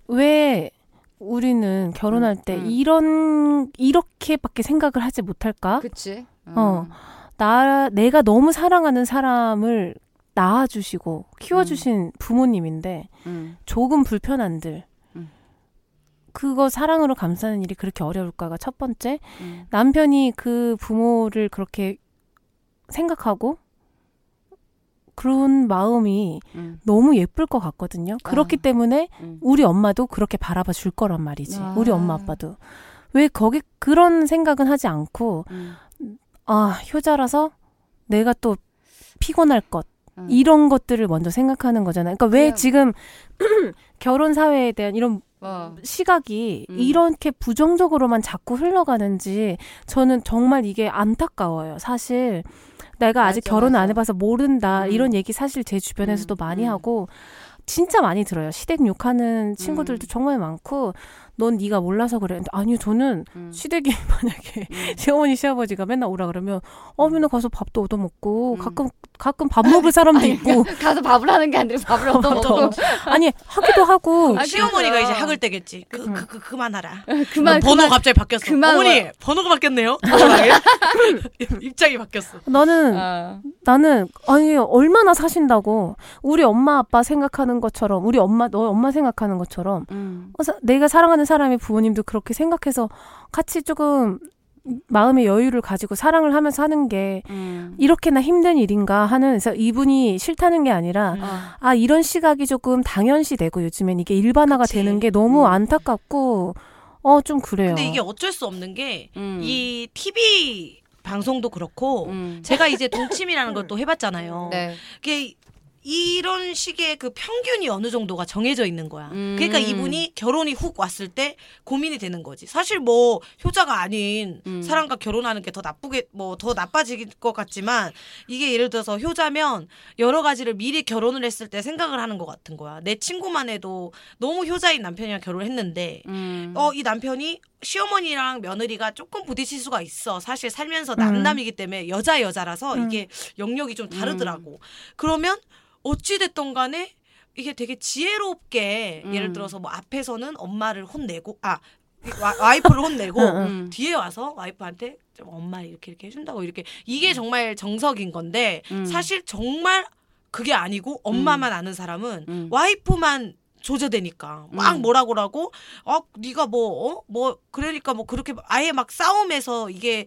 왜 우리는 결혼할 때
음.
이런 이렇게밖에 생각을 하지 못할까?
그치.
어. 나 내가 너무 사랑하는 사람을 낳아주시고 키워주신 부모님인데
응.
조금 불편한들
음.
그거 사랑으로 감싸는 일이 그렇게 어려울까가 첫 번째
응.
남편이 그 부모를 그렇게 생각하고 그런 마음이
응.
너무 예쁠 것 같거든요. 그렇기
아.
때문에
응.
우리 엄마도 그렇게 바라봐 줄 거란 말이지.
아.
우리 엄마 아빠도 왜 거기 그런 생각은 하지 않고
응.
아 효자라서 내가 또 피곤할 것
응.
이런 것들을 먼저 생각하는 거잖아요. 그러니까 왜
그냥-
지금 결혼 사회에 대한 이런
어.
시각이
음.
이렇게 부정적으로만 자꾸 흘러가는지 저는 정말 이게 안타까워요. 사실 내가 아직
맞아,
결혼 안
맞아.
해봐서 모른다
음.
이런 얘기 사실 제 주변에서도
음,
많이
음.
하고 진짜 많이 들어요. 시댁 욕하는 친구들도
음.
정말 많고 넌 네가 몰라서 그래. 근데 아니요 저는
응.
시댁이 만약에
응.
시어머니 시아버지가 맨날 오라 그러면 어 맨날 가서 밥도 얻어 먹고
음.
가끔 가끔 밥 먹을 사람도
아니,
있고
가서 밥을 하는 게 아니라 밥을 얻어 먹고
아니 하기도 하고
아,
시어머니가
그래서.
이제 학을 때겠지. 그,
음.
그, 그, 그만하라.
그만
번호
그만
갑자기 바뀌었어.
그만
어머니 번호가 바뀌었네요. 갑자기. 입장이 바뀌었어.
나는
어.
나는 아니 얼마나 사신다고 우리 엄마 아빠 생각하는 것처럼 우리 엄마 너 엄마 생각하는 것처럼
음.
어, 사- 내가 사랑하는 사람의 부모님도 그렇게 생각해서 같이 조금 마음의 여유를 가지고 사랑을 하면서 하는 게
음.
이렇게나 힘든 일인가 하는 그래서 이분이 싫다는 게 아니라
음.
어.
아 이런 시각이 조금 당연시되고 요즘엔 이게 일반화가
그치.
되는 게 너무
음.
안타깝고 어 좀 그래요.
근데 이게 어쩔 수 없는 게
음.
이 TV 방송도 그렇고
음.
제가 이제 동침이라는 걸 또 해봤잖아요.
네.
그게 이런 식의 그 평균이 어느 정도가 정해져 있는 거야.
음.
그러니까 이분이 결혼이 훅 왔을 때 고민이 되는 거지. 사실 뭐 효자가 아닌
음.
사람과 결혼하는 게 더 나쁘게 뭐 더 나빠질 것 같지만 이게 예를 들어서 효자면 여러 가지를 미리 결혼을 했을 때 생각을 하는 것 같은 거야. 내 친구만 해도 너무 효자인 남편이랑 결혼했는데
음.
어이 남편이 시어머니랑 며느리가 조금 부딪힐 수가 있어. 사실 살면서
음.
남남이기 때문에 여자 여자라서
음.
이게 영역이 좀 다르더라고. 그러면 어찌 됐던 간에 이게 되게 지혜롭게
음.
예를 들어서 뭐 앞에서는 엄마를 혼내고 아 와, 와이프를 혼내고.
음.
뒤에 와서 와이프한테 좀 엄마 이렇게 이렇게 해준다고 이렇게 이게 정말 정석인 건데
음.
사실 정말 그게 아니고 엄마만 아는 사람은
음.
와이프만 조져대니까 막
음.
뭐라고 라고 어 네가 뭐어 뭐 그러니까 뭐 그렇게 아예 막 싸움에서 이게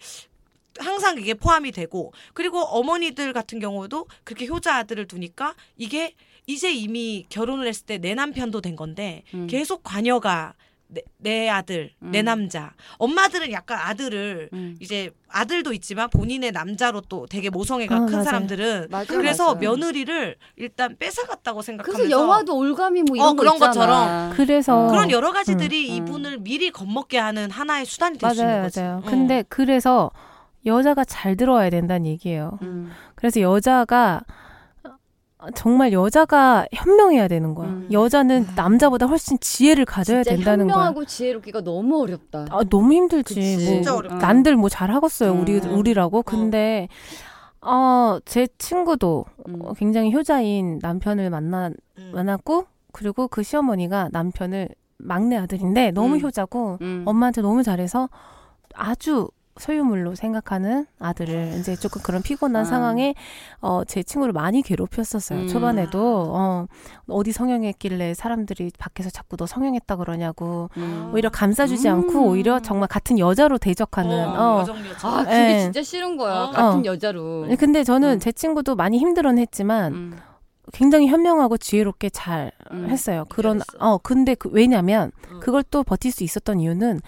항상 이게 포함이 되고 그리고 어머니들 같은 경우도 그렇게 효자 아들을 두니까 이게 이제 이미 결혼을 했을 때 내 남편도 된 건데
음.
계속 관여가 내, 내 아들 내
음.
남자 엄마들은 약간 아들을
음.
이제 아들도 있지만 본인의 남자로 또 되게 모성애가
아,
큰
맞아요.
사람들은
맞아요,
그래서
맞아요.
며느리를 일단 뺏어갔다고 생각하면서
그래서 영화도 올가미 뭐 이런
어,
거
그런
있잖아.
것처럼.
그래서
그런 여러 가지들이
음.
이분을 미리 겁먹게 하는 하나의 수단이 될 수 있는
맞아요,
거지.
맞아요.
어.
근데 그래서 여자가 잘 들어와야 된다는 얘기예요.
음.
그래서 여자가 정말 여자가 현명해야 되는 거야.
음.
여자는 남자보다 훨씬 지혜를 가져야
진짜
된다는 거야.
현명하고 지혜롭기가 너무 어렵다.
아, 너무 힘들지.
그치.
뭐
진짜 어렵다.
난들 뭐 잘하겠어요. 우리
음.
우리라고. 근데 어, 제 친구도
음.
어, 굉장히 효자인 남편을 만나
음.
만났고 그리고 그 시어머니가 남편을 막내 아들인데 너무
음.
효자고
음.
엄마한테 너무 잘해서 아주 소유물로 생각하는 아들을 이제 조금 그런 피곤한
아.
상황에 어 제 친구를 많이 괴롭혔었어요.
음.
초반에도 어 어디 성형했길래 사람들이 밖에서 자꾸 너 성형했다 그러냐고
음.
오히려 감싸주지
음.
않고 오히려 정말 같은 여자로 대적하는
어,
어.
아, 그게
예.
진짜 싫은 거야.
어.
같은
어.
여자로.
근데 저는
음.
제 친구도 많이 힘들어는 했지만
음.
굉장히 현명하고 지혜롭게 잘
음.
했어요. 그런.
어
근데 그, 왜냐면
음.
그걸 또 버틸 수 있었던 이유는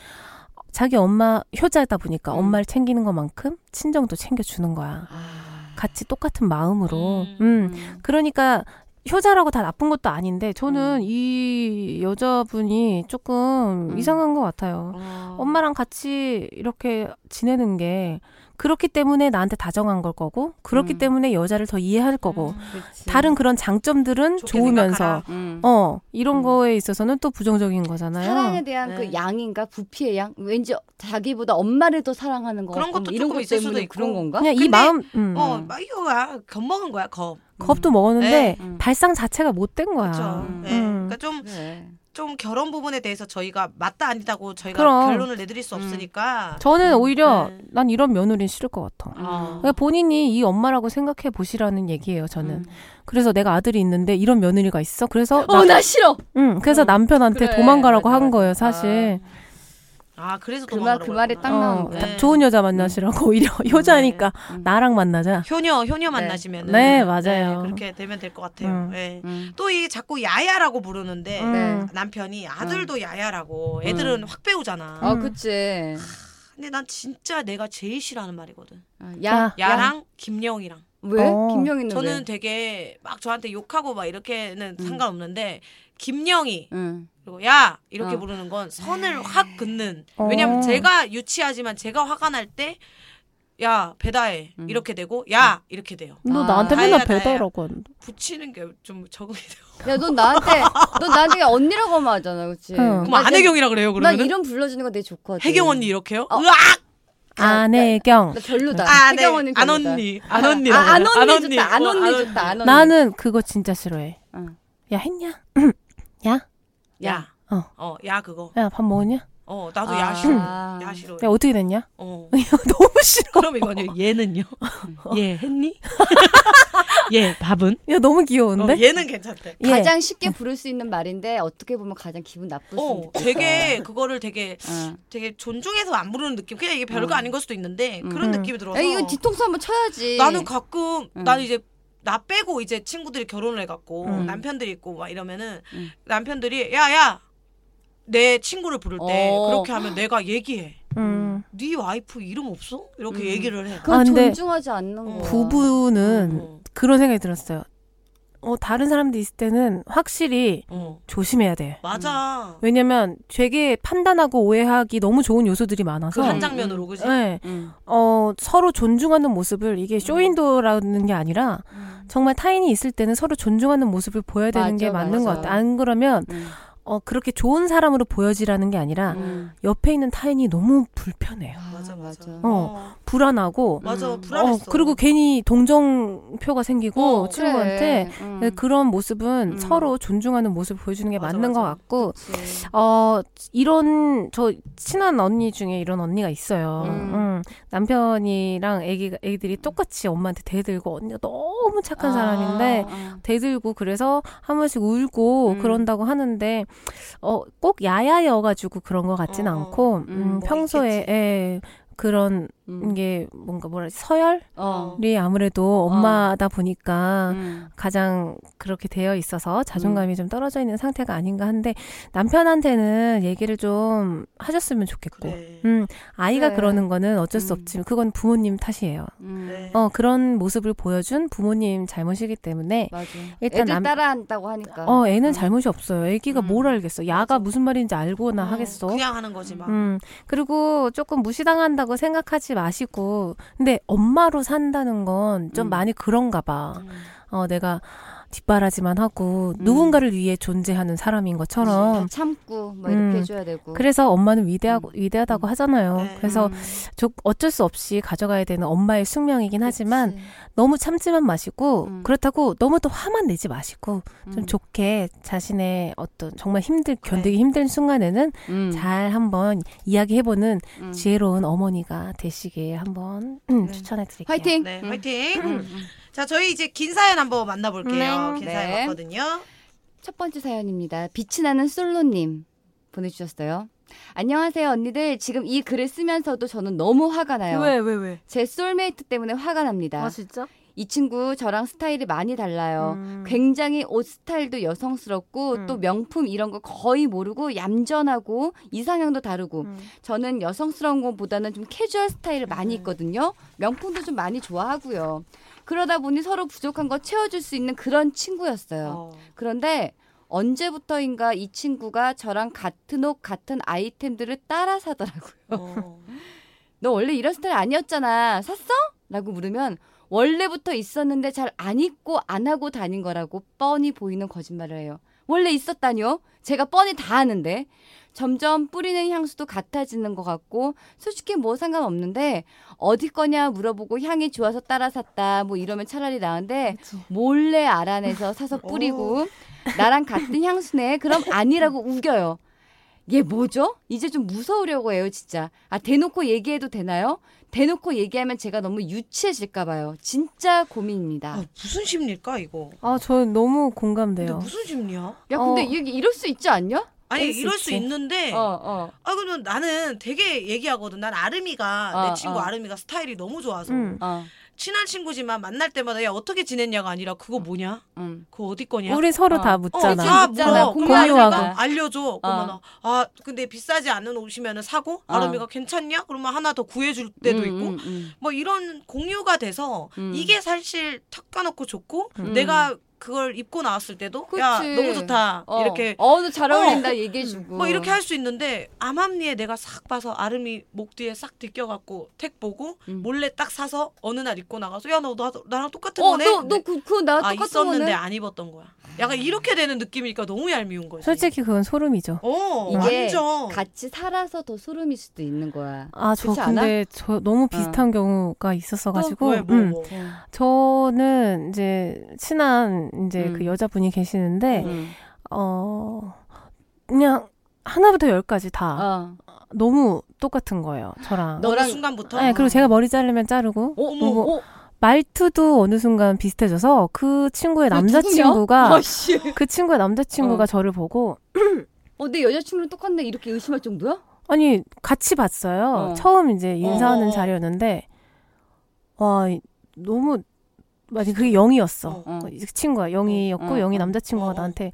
자기 엄마 효자다 보니까
음.
엄마를 챙기는 것만큼 친정도 챙겨주는 거야.
아.
같이 똑같은 마음으로.
음.
음.
음.
그러니까 효자라고 다 나쁜 것도 아닌데 저는
음.
이 여자분이 조금
음.
이상한 것 같아요.
어.
엄마랑 같이 이렇게 지내는 게 그렇기 때문에 나한테 다정한 걸 거고 그렇기
음.
때문에 여자를 더 이해할 거고
그치.
다른 그런 장점들은 좋으면서.
음.
어 이런
음.
거에 있어서는 또 부정적인 거잖아요.
사랑에 대한
네.
그 양인가 부피의 양 왠지 자기보다 엄마를 더 사랑하는 거
그런 것도
뭐 이런
조금
것
있을 수도 있고.
그런 건가?
그냥 이 마음 음.
어, 막 이거야 겁먹은 거야 겁.
겁도 먹었는데
네.
음.
발상 자체가 못된 거야.
그렇죠.
음.
네.
음.
그러니까 좀
그래.
좀 결혼 부분에 대해서 저희가 맞다 아니다고 저희가
그럼.
결론을 내드릴 수
음.
없으니까.
저는 오히려
네.
난 이런 며느리는 싫을 것 같아.
어.
그러니까 본인이 이 엄마라고 생각해 보시라는 얘기예요. 저는.
음.
그래서 내가 아들이 있는데 이런 며느리가 있어. 그래서
어, 나 싫어.
응, 그래서
어,
남편한테
그래.
도망가라고 한. 거예요, 사실.
아 그래서
그 말- 그 말이 딱 나온
어,
거야.
다-
네.
좋은 여자 만나시라고 오히려 효자니까
음.
나랑 만나자.
효녀 효녀 만나시면
네, 맞아요.
그렇게 되면 될 것 같아요.
음.
네.
음.
또이 자꾸 야야라고 부르는데
음.
네.
남편이 아들도 야야라고 애들은 확 배우잖아.
어,
음.
그치.
근데 난 진짜 내가 제일 싫어하는 말이거든.
아,
야.
야,
야랑 김영이랑.
왜?
어.
김영희는
저는
왜?
되게 막 저한테 욕하고 막 이렇게는
음.
상관없는데 김영이
응.
그리고 야 이렇게
어.
부르는 건 선을 확 긋는.
어.
왜냐면 제가 유치하지만 제가 화가 날 때 야 배다해
음.
이렇게 되고 야 이렇게 돼요.
너
아.
나한테 맨날 배달하고.
붙이는 게 좀 적응이 돼요.
야, 넌 나한테, 넌 나한테 언니라고만 하잖아, 그치?
응.
그럼 안혜경이라 그래요
난
그러면은?
이름 불러주는 거 되게 좋거든.
혜경 언니 이렇게요?
어.
으악!
안혜경.
나 별로다.
아, 네.
언니
안
별로다.
언니. 안 언니라고.
아, 안. 언니
안
좋다. 안
어,
언니
안
좋다. 안 언니.
나는 그거 진짜 싫어해.
응.
야 했냐? 야?
야.
어.
어, 야 그거.
야 밥 먹었냐?
어, 나도
아.
야 싫어.
아.
야 싫어.
야 어떻게 됐냐?
어.
너무 싫어.
그럼 이거는 얘는요? 얘 했니? 얘 밥은?
야 너무
어,
귀여운데?
얘는 괜찮대.
예.
가장 쉽게 부를 수 있는 말인데 어떻게 보면 가장 기분 나쁠 수
어,
있겠다.
되게 그거를 되게
응.
되게 존중해서 안 부르는 느낌. 그냥 이게 별거
음.
아닌 걸 수도 있는데 그런
음.
느낌이 들어서.
야, 이거 뒤통수 한번 쳐야지.
나는 가끔
음.
나는 이제 나 빼고 이제 친구들이 결혼을 해갖고
음.
남편들이 있고 막 이러면은
음.
남편들이 야야 내 친구를 부를 때
어.
그렇게 하면 내가 얘기해.
음.
네 와이프 이름 없어? 이렇게
음.
얘기를 해.
그건
아,
존중하지 않는
어.
거야.
부부는
어,
그런 생각이 들었어요. 어 다른 사람들 있을 때는 확실히
어.
조심해야 돼.
맞아.
왜냐면 되게 판단하고 오해하기 너무 좋은 요소들이 많아서
그 한 장면으로 그지?
네.
응.
어, 서로 존중하는 모습을 이게 쇼윈도라는 게 아니라 정말 타인이 있을 때는 서로 존중하는 모습을 보여야 되는
맞아,
게 맞는
맞아.
것 같아. 안 그러면
응.
어 그렇게 좋은 사람으로 보여지라는 게 아니라
음.
옆에 있는 타인이 너무 불편해요.
아,
맞아 맞아.
어.
어.
불안하고
맞아
음.
불안했어.
어, 그리고 괜히 동정표가 생기고
어,
친구한테
그래. 음.
네, 그런 모습은
음.
서로 존중하는 모습을 보여주는 게
맞아,
맞는 것
맞아.
같고
그치.
어 이런 저 친한 언니 중에 이런 언니가 있어요.
음.
음, 남편이랑 애기 애기들이 똑같이 엄마한테 대들고 언니가 너무 착한
아,
사람인데
아.
대들고 그래서 한 번씩 울고
음.
그런다고 하는데 어 꼭 야야여가지고 그런 것 같진
어,
않고 음,
음,
뭐
평소에
있겠지.
예, 그런
음.
게 뭔가 뭐라 하지 서열
어.
이 아무래도 엄마다 보니까
음.
가장 그렇게 되어 있어서 자존감이 좀 떨어져 있는 상태가 아닌가 한데 남편한테는 얘기를 좀 하셨으면 좋겠고
그래.
음 아이가
그래.
그러는 거는 어쩔 수
음.
없지만 그건 부모님 탓이에요
음.
그래.
어 그런 모습을 보여준 부모님 잘못이기 때문에
맞아.
일단
애들
남-
따라한다고 하니까.
어 애는
음.
잘못이 없어요 애기가
음.
뭘 알겠어 야가
맞아.
무슨 말인지 알고나
어,
하겠어
그냥 하는 거지 막.
음, 그리고 조금 무시당한다 고 생각하지 마시고, 근데 엄마로 산다는 건좀
음.
많이 그런가 봐.
음.
어, 내가 뒷바라지만 하고
음.
누군가를 위해 존재하는 사람인
다
것처럼.
참고 뭐
음.
이렇게 해줘야 되고.
그래서 엄마는 위대하고, 위대하다고 하잖아요.
네.
그래서
음.
저, 어쩔 수 없이 가져가야 되는 엄마의 숙명이긴 하지만
그치.
너무 참지만 마시고,
음.
그렇다고 너무 또 화만 내지 마시고, 좀
음.
좋게 자신의 어떤 정말 힘들, 견디기 힘든 순간에는
음.
잘 한번 이야기해보는
음.
지혜로운 어머니가 되시길 한번 음,
네.
추천해드릴게요.
화이팅.
네,
음.
화이팅.
음, 음.
자, 저희 이제 긴 사연 한번 만나볼게요.
네.
긴
네.
사연 왔거든요.
첫 번째 사연입니다. 빛이 나는 솔로님 보내주셨어요. 안녕하세요 언니들. 지금 이 글을 쓰면서도 저는 너무 화가 나요.
왜 왜?
제 솔메이트 때문에 화가 납니다.
진짜?
이 친구 저랑 스타일이 많이 달라요.
음.
굉장히 옷 스타일도 여성스럽고
음.
또 명품 이런 거 거의 모르고 얌전하고 이상형도 다르고
음.
저는 여성스러운 것보다는 좀 캐주얼 스타일을 많이 입거든요. 명품도 좀 많이 좋아하고요. 그러다 보니 서로 부족한 거 채워줄 수 있는 그런 친구였어요.
어.
그런데 언제부터인가 이 친구가 저랑 같은 옷 같은 아이템들을 따라 사더라고요.
어.
너 원래 이런 스타일 아니었잖아. 샀어? 라고 물으면 원래부터 있었는데 잘 안 입고 안 하고 다닌 거라고 뻔히 보이는 거짓말을 해요. 원래 있었다뇨? 제가 뻔히 다 아는데. 점점 뿌리는 향수도 같아지는 것 같고 솔직히 뭐 상관없는데 어디 거냐 물어보고 향이 좋아서 따라 샀다 뭐 이러면 차라리 나은데 몰래 알아내서 사서 뿌리고 나랑 같은 향수네 그럼 아니라고 우겨요. 얘 뭐죠? 이제 좀 무서우려고 해요, 진짜. 아, 대놓고 얘기해도 되나요? 대놓고 얘기하면 제가 너무 유치해질까 봐요. 진짜 고민입니다.
아, 무슨 심리일까 이거?
아, 저 너무 공감돼요.
무슨 심리야?
야, 근데
어.
이게 이럴 수 있지 않냐?
아니 이럴 수
있지.
있는데
어, 어.
아 그러면 나는 되게 얘기하거든. 난 아름이가
어,
내 친구
어.
아름이가 스타일이 너무 좋아서
음.
어.
친한 친구지만 만날 때마다 야 어떻게 지냈냐가 아니라 그거 뭐냐?
음.
그거 어디 거냐?
우리 서로
어.
다
어,
묻잖아.
다
묻잖아.
물어.
공유하고.
아름이가 알려줘. 그러면
어.
아 근데 비싸지 않은 옷이면 사고
어.
아름이가 괜찮냐? 그러면 하나 더 구해줄 때도
음,
있고
음, 음.
뭐 이런 공유가 돼서
음.
이게 사실 탁 까놓고 좋고
음.
내가 그걸 입고 나왔을 때도
그치.
야 너무 좋다
어.
이렇게
어, 너잘 어울린다 얘기해주고.
뭐 이렇게 할 수 있는데 암암리에 내가 싹 봐서 아름이 목 뒤에 싹 들껴갖고 택 보고
음.
몰래 딱 사서 어느 날 입고 나가서 야 너 나랑 똑같은
어,
거네.
너, 너, 그, 그거
나아
똑같은
있었는데
거네.
안 입었던 거야. 약간 이렇게 되는 느낌이니까 너무 얄미운 거지.
솔직히 그건 소름이죠.
어
이게
완전
같이 살아서 더 소름일 수도 있는 거야.
아, 저
그렇지 않아?
근데 저 너무 비슷한 경우가 있었어가지고.
왜, 뭐,
음.
뭐.
저는 이제 친한 이제
음.
그 여자분이 계시는데,
음.
어, 그냥 하나부터 열까지 다
어.
너무 똑같은 거예요. 저랑.
너랑-
순간부터
네, 그리고 제가 머리 자르면 자르고,
어,
어머,
그리고
어,
말투도 어느 순간 비슷해져서 그 친구의
그
남자친구가?
아씨.
그 친구의 남자친구가
어.
저를 보고,
어, 내 여자친구랑 똑같네. 이렇게 의심할 정도야?
아니, 같이 봤어요.
어.
처음 이제 인사하는
어.
자리였는데, 와, 이- 너무, 아니, 그게 영이었어.
어,
어.
그 친구가 영이였고,
어,
영이
어.
남자친구가. 나한테,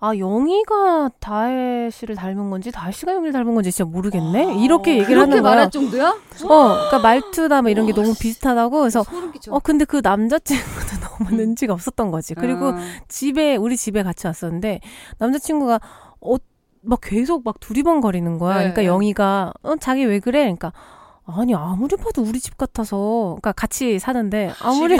아, 영희가 다혜 씨를 닮은 건지, 다혜 씨가 영희를 닮은 건지 진짜 모르겠네?
아.
이렇게 얘기를 하는 거야.
말할 정도야?
어, 그러니까 말투나 뭐 이런 게 너무 비슷하다고. 그래서. 어, 근데 그 남자친구도 너무
음.
눈치가 없었던 거지. 그리고
어.
집에, 우리 집에 같이 왔었는데, 남자친구가, 어, 막 계속 막 두리번거리는 거야.
네,
그러니까
네.
영희가, 어, 자기 왜 그래? 그러니까, 아니 아무리 봐도 우리 집 같아서 그러니까 같이 사는데 아무리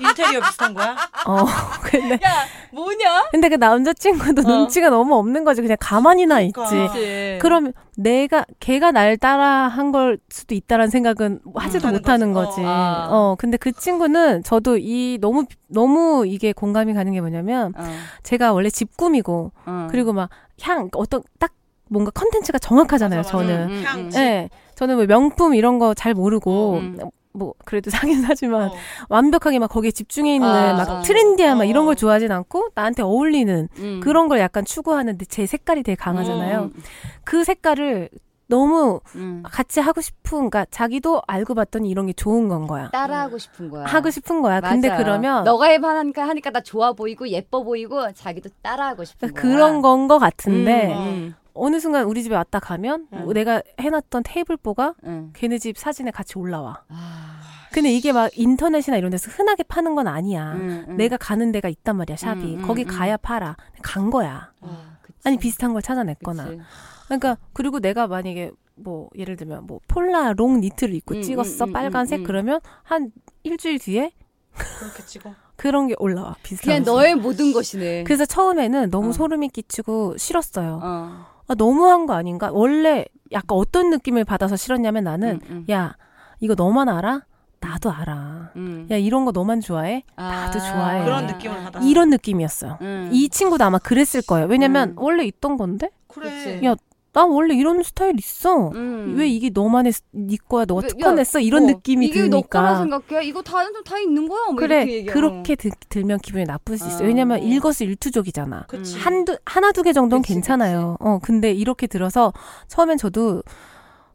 인테리어 비슷한 거야?
어 근데
야 뭐냐?
근데 그 남자친구도
어.
눈치가 너무 없는 거지 그냥 가만히 나 있지
그러니까.
그치.
그럼 내가 걔가 날 따라 한 걸 수도 있다라는 생각은 하지도
음.
못하는
거지.
거지.
어. 아.
어 근데 그 친구는 저도 이 너무 너무 이게 공감이 가는 게 뭐냐면
어,
제가 원래 집 꾸미고
어.
그리고 막 향 어떤 딱 뭔가 컨텐츠가 정확하잖아요.
맞아, 맞아.
저는.
음, 음,
향,
음.
집.
예. 저는 뭐 명품 이런 거 잘 모르고
음.
뭐 그래도 사긴 사지만
어.
완벽하게 막 거기에 집중해 있는
아,
막
아.
trendy한 막 이런
어.
걸 좋아하진 않고 나한테 어울리는
음.
그런 걸 약간 추구하는데 제 색깔이 되게 강하잖아요.
음,
그 색깔을 너무
음.
같이 하고 싶은 그러니까 자기도 알고 봤더니 이런 게 좋은 건 거야.
따라하고 싶은 거야.
하고 싶은 거야. 근데
맞아요.
그러면
너가 해하니까 하니까 나 좋아 보이고 예뻐 보이고 자기도 따라하고 싶은
그러니까
거야.
그런 건 거 같은데
음, 음,
어느 순간 우리 집에 왔다 가면
음.
내가 해놨던 테이블보가
음.
걔네 집 사진에 같이 올라와.
아,
근데 이게 막 인터넷이나 이런 데서 흔하게 파는 건 아니야.
음, 음.
내가 가는 데가 있단 말이야, 샵이. 거기
음.
가야 팔아. 간 거야.
아.
아니, 비슷한 걸 찾아냈거나.
그치.
그러니까, 그리고 내가 만약에 뭐, 예를 들면 뭐, 폴라 롱 니트를 입고
음,
찍었어, 빨간색. 그러면 한 일주일 뒤에
그렇게 찍어.
그런 게 올라와, 비슷한
그냥
거.
너의 모든 것이네.
그래서 처음에는 너무
어.
소름이 끼치고 싫었어요.
어.
아, 너무한 거 아닌가? 원래 약간 어떤 느낌을 받아서 싫었냐면 나는,
음, 음.
야, 이거 너만 알아? 나도 알아.
음.
야, 이런 거 너만 좋아해? 나도 좋아해.
그런 느낌을 받았어.
이런 느낌이었어요.
음.
이 친구도 아마 그랬을 거예요. 왜냐면
음.
원래 있던 건데?
그래.
야, 나 원래 이런 스타일 있어.
음.
왜 이게 너만의 스- 네 거야? 너가
왜-
특허냈어? 이런
어,
느낌이
이게
드니까.
생각해? 이거 다, 다 있는 거야? 뭐
그래,
이렇게.
그렇게 들, 들면 기분이 나쁠 수 있어요.
어.
왜냐면 일거수일투족이잖아.
그치.
한두, 하나, 두 개 정도는
그치,
괜찮아요. 어, 근데 이렇게 들어서 처음엔 저도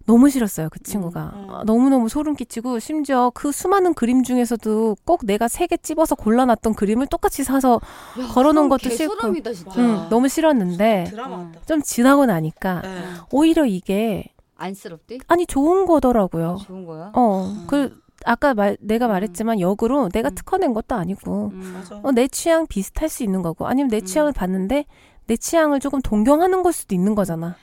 너무 싫었어요, 그 친구가.
음.
아, 너무너무 소름 끼치고, 심지어 그 수많은 그림 중에서도 꼭 내가 세 개 찝어서 골라놨던 그림을 똑같이 사서
야,
걸어놓은 것도
개
싫고.
소름이다.
음, 너무 싫었는데,
드라마
어.
같다.
좀 지나고 나니까,
네.
오히려 이게,
안쓰럽디?
아니, 좋은 거더라고요.
좋은 거야?
어,
음.
그, 아까 말, 내가
음.
말했지만 역으로 내가
음.
특허낸 것도 아니고,
음.
맞아.
어, 내 취향 비슷할 수 있는 거고, 아니면 내
음.
취향을 봤는데, 내 취향을 조금 동경하는 걸 수도 있는 거잖아.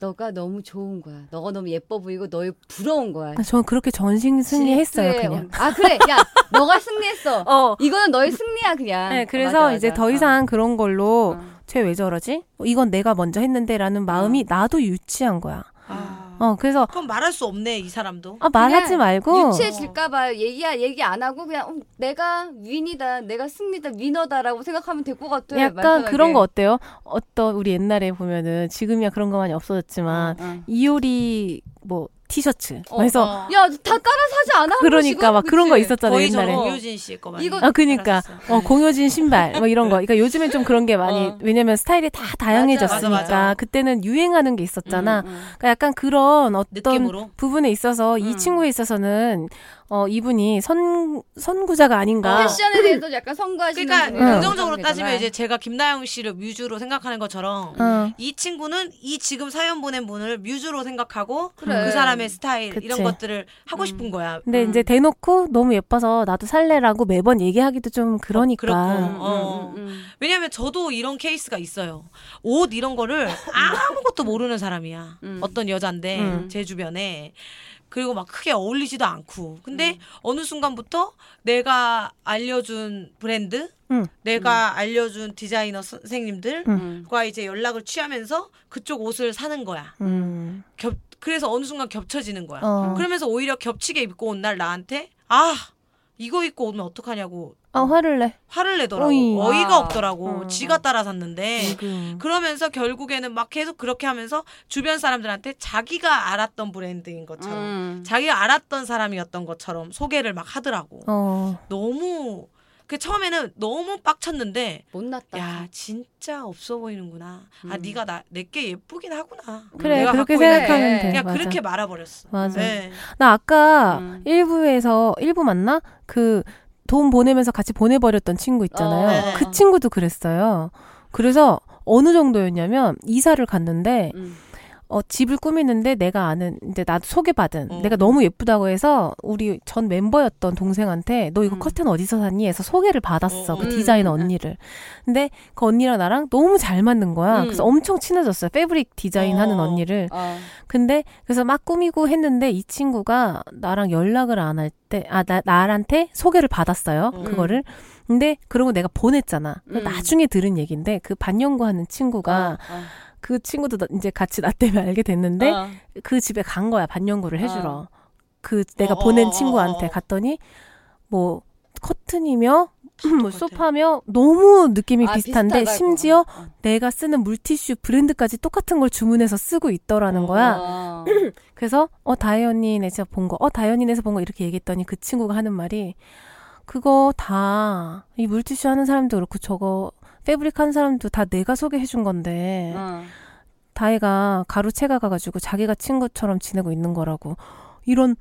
너가 너무 좋은 거야. 너가 너무 예뻐 보이고 너의 부러운 거야.
저는 그렇게 전신 승리했어요,
질투에
그냥.
아 그래, 야, 너가 승리했어.
어.
이거는 너의 승리야 그냥.
네, 그래서
맞아, 맞아.
이제 더 이상 그런 걸로,
어.
쟤왜 저러지? 어, 이건 내가 먼저 했는데 라는 마음이 나도 유치한 거야.
아.
어, 그래서,
그럼 말할 수 없네 이 사람도.
아, 말하지 말고.
유치해질까봐 얘기야 얘기 안 하고 그냥 어, 내가 윈이다, 내가 승리다, 위너다라고 생각하면 될 것 같아.
약간
만편하게.
그런 거 어때요? 어떤, 우리 옛날에 보면은, 지금이야 그런 거 많이 없어졌지만,
어.
이효리, 뭐, 티셔츠.
어,
그래서,
어.
야, 다 깔아 사지 않아? 한
그러니까? 막 그런 거
그치?
있었잖아요,
거의
옛날에.
저는 오효진 씨거 많이.
아, 그니까.
어,
공효진 신발, 뭐 이런 거. 그러니까 요즘엔 좀 그런 게 많이,
어.
왜냐면 스타일이 다 다양해졌으니까.
맞아, 맞아.
그때는 유행하는 게 있었잖아.
음, 음.
그러니까 약간 그런 어떤
느낌으로.
부분에 있어서 이
음.
친구에 있어서는, 어, 이분이 선, 선구자가 아닌가.
패션에 대해서 약간 선구하시는
그러니까 긍정적으로 따지면. 이제 제가 김나영 씨를 뮤즈로 생각하는 것처럼
어.
이 친구는 이 지금 사연 보낸 분을 뮤즈로 생각하고
그래.
그 사람의 스타일
그치.
이런 것들을 하고
음.
싶은 거야.
근데
음.
이제 대놓고 너무 예뻐서 나도 살래라고 매번 얘기하기도 좀 그러니까.
그렇고.
음,
어.
음, 음, 음.
왜냐면 저도 이런 케이스가 있어요. 옷 이런 거를 아무것도 모르는 사람이야.
음.
어떤 여잔데
음.
제 주변에 그리고 막 크게 어울리지도 않고. 근데
음.
어느 순간부터 내가 알려준 브랜드,
음.
내가 알려준 디자이너 선생님들과
음.
이제 연락을 취하면서 그쪽 옷을 사는 거야.
음.
겹 그래서 어느 순간 겹쳐지는 거야.
어.
그러면서 오히려 겹치게 입고 온 날 나한테 아 이거 입고 오면 어떡하냐고
아, 화를 내.
화를 내더라고.
어이.
어이가
아.
없더라고.
어.
지가 따라 샀는데. 그러면서 결국에는 막 계속 그렇게 하면서 주변 사람들한테 자기가 알았던 브랜드인 것처럼
음.
자기가 알았던 사람이었던 것처럼 소개를 막 하더라고.
어.
너무 그 처음에는 너무 빡쳤는데
못났다.
야 진짜 없어 보이는구나. 아
음.
네가 나 내게 예쁘긴 하구나.
그래,
내가
그렇게
갖고 있는
생각하면
게
돼.
그냥
맞아.
그렇게 말아버렸어.
맞아.
네.
나 아까
음.
일부에서, 일부 맞나? 그, 돈 보내면서 같이 보내버렸던 친구 있잖아요.
어,
네.
그 친구도 그랬어요. 그래서 어느 정도였냐면, 이사를 갔는데,
음.
어, 집을 꾸미는데 내가 아는 이제 나도 소개받은
어.
내가 너무 예쁘다고 해서 우리 전 멤버였던 동생한테 너 이거
음.
커튼 어디서 샀니 해서 소개를 받았어
어,
그
음.
디자이너 언니를 근데 그 언니랑 나랑 너무 잘 맞는 거야
음.
그래서 엄청 친해졌어요 패브릭 디자인 하는
어.
언니를
어.
근데 그래서 막 꾸미고 했는데 이 친구가 나랑 연락을 안 할 때 아 나 나한테 소개를 받았어요
음.
그거를 근데 그러고 내가 보냈잖아
음.
나중에 들은 얘긴데 그 반영구 하는 친구가
어.
그 친구도 나- 이제 같이 나 때문에 알게 됐는데
어.
그 집에 간 거야 반영구를 해주러
어.
그 내가
어,
보낸
어, 어,
친구한테
어, 어.
갔더니 뭐 커튼이며 뭐
똑같아.
소파며 너무 느낌이
아,
비슷한데
비슷하다고.
심지어
어.
내가 쓰는 물티슈 브랜드까지 똑같은 걸 주문해서 쓰고 있더라는 거야
어.
그래서 어 다혜 언니네에서 본 거, 어 다혜 언니네에서 본 거 이렇게 얘기했더니 그 친구가 하는 말이 그거 다 이 물티슈 하는 사람도 그렇고 저거 패브릭 하는 사람도 다 내가 소개해 준 건데
어.
다혜가 가루채가 가가지고 자기가 친구처럼 지내고 있는 거라고 이런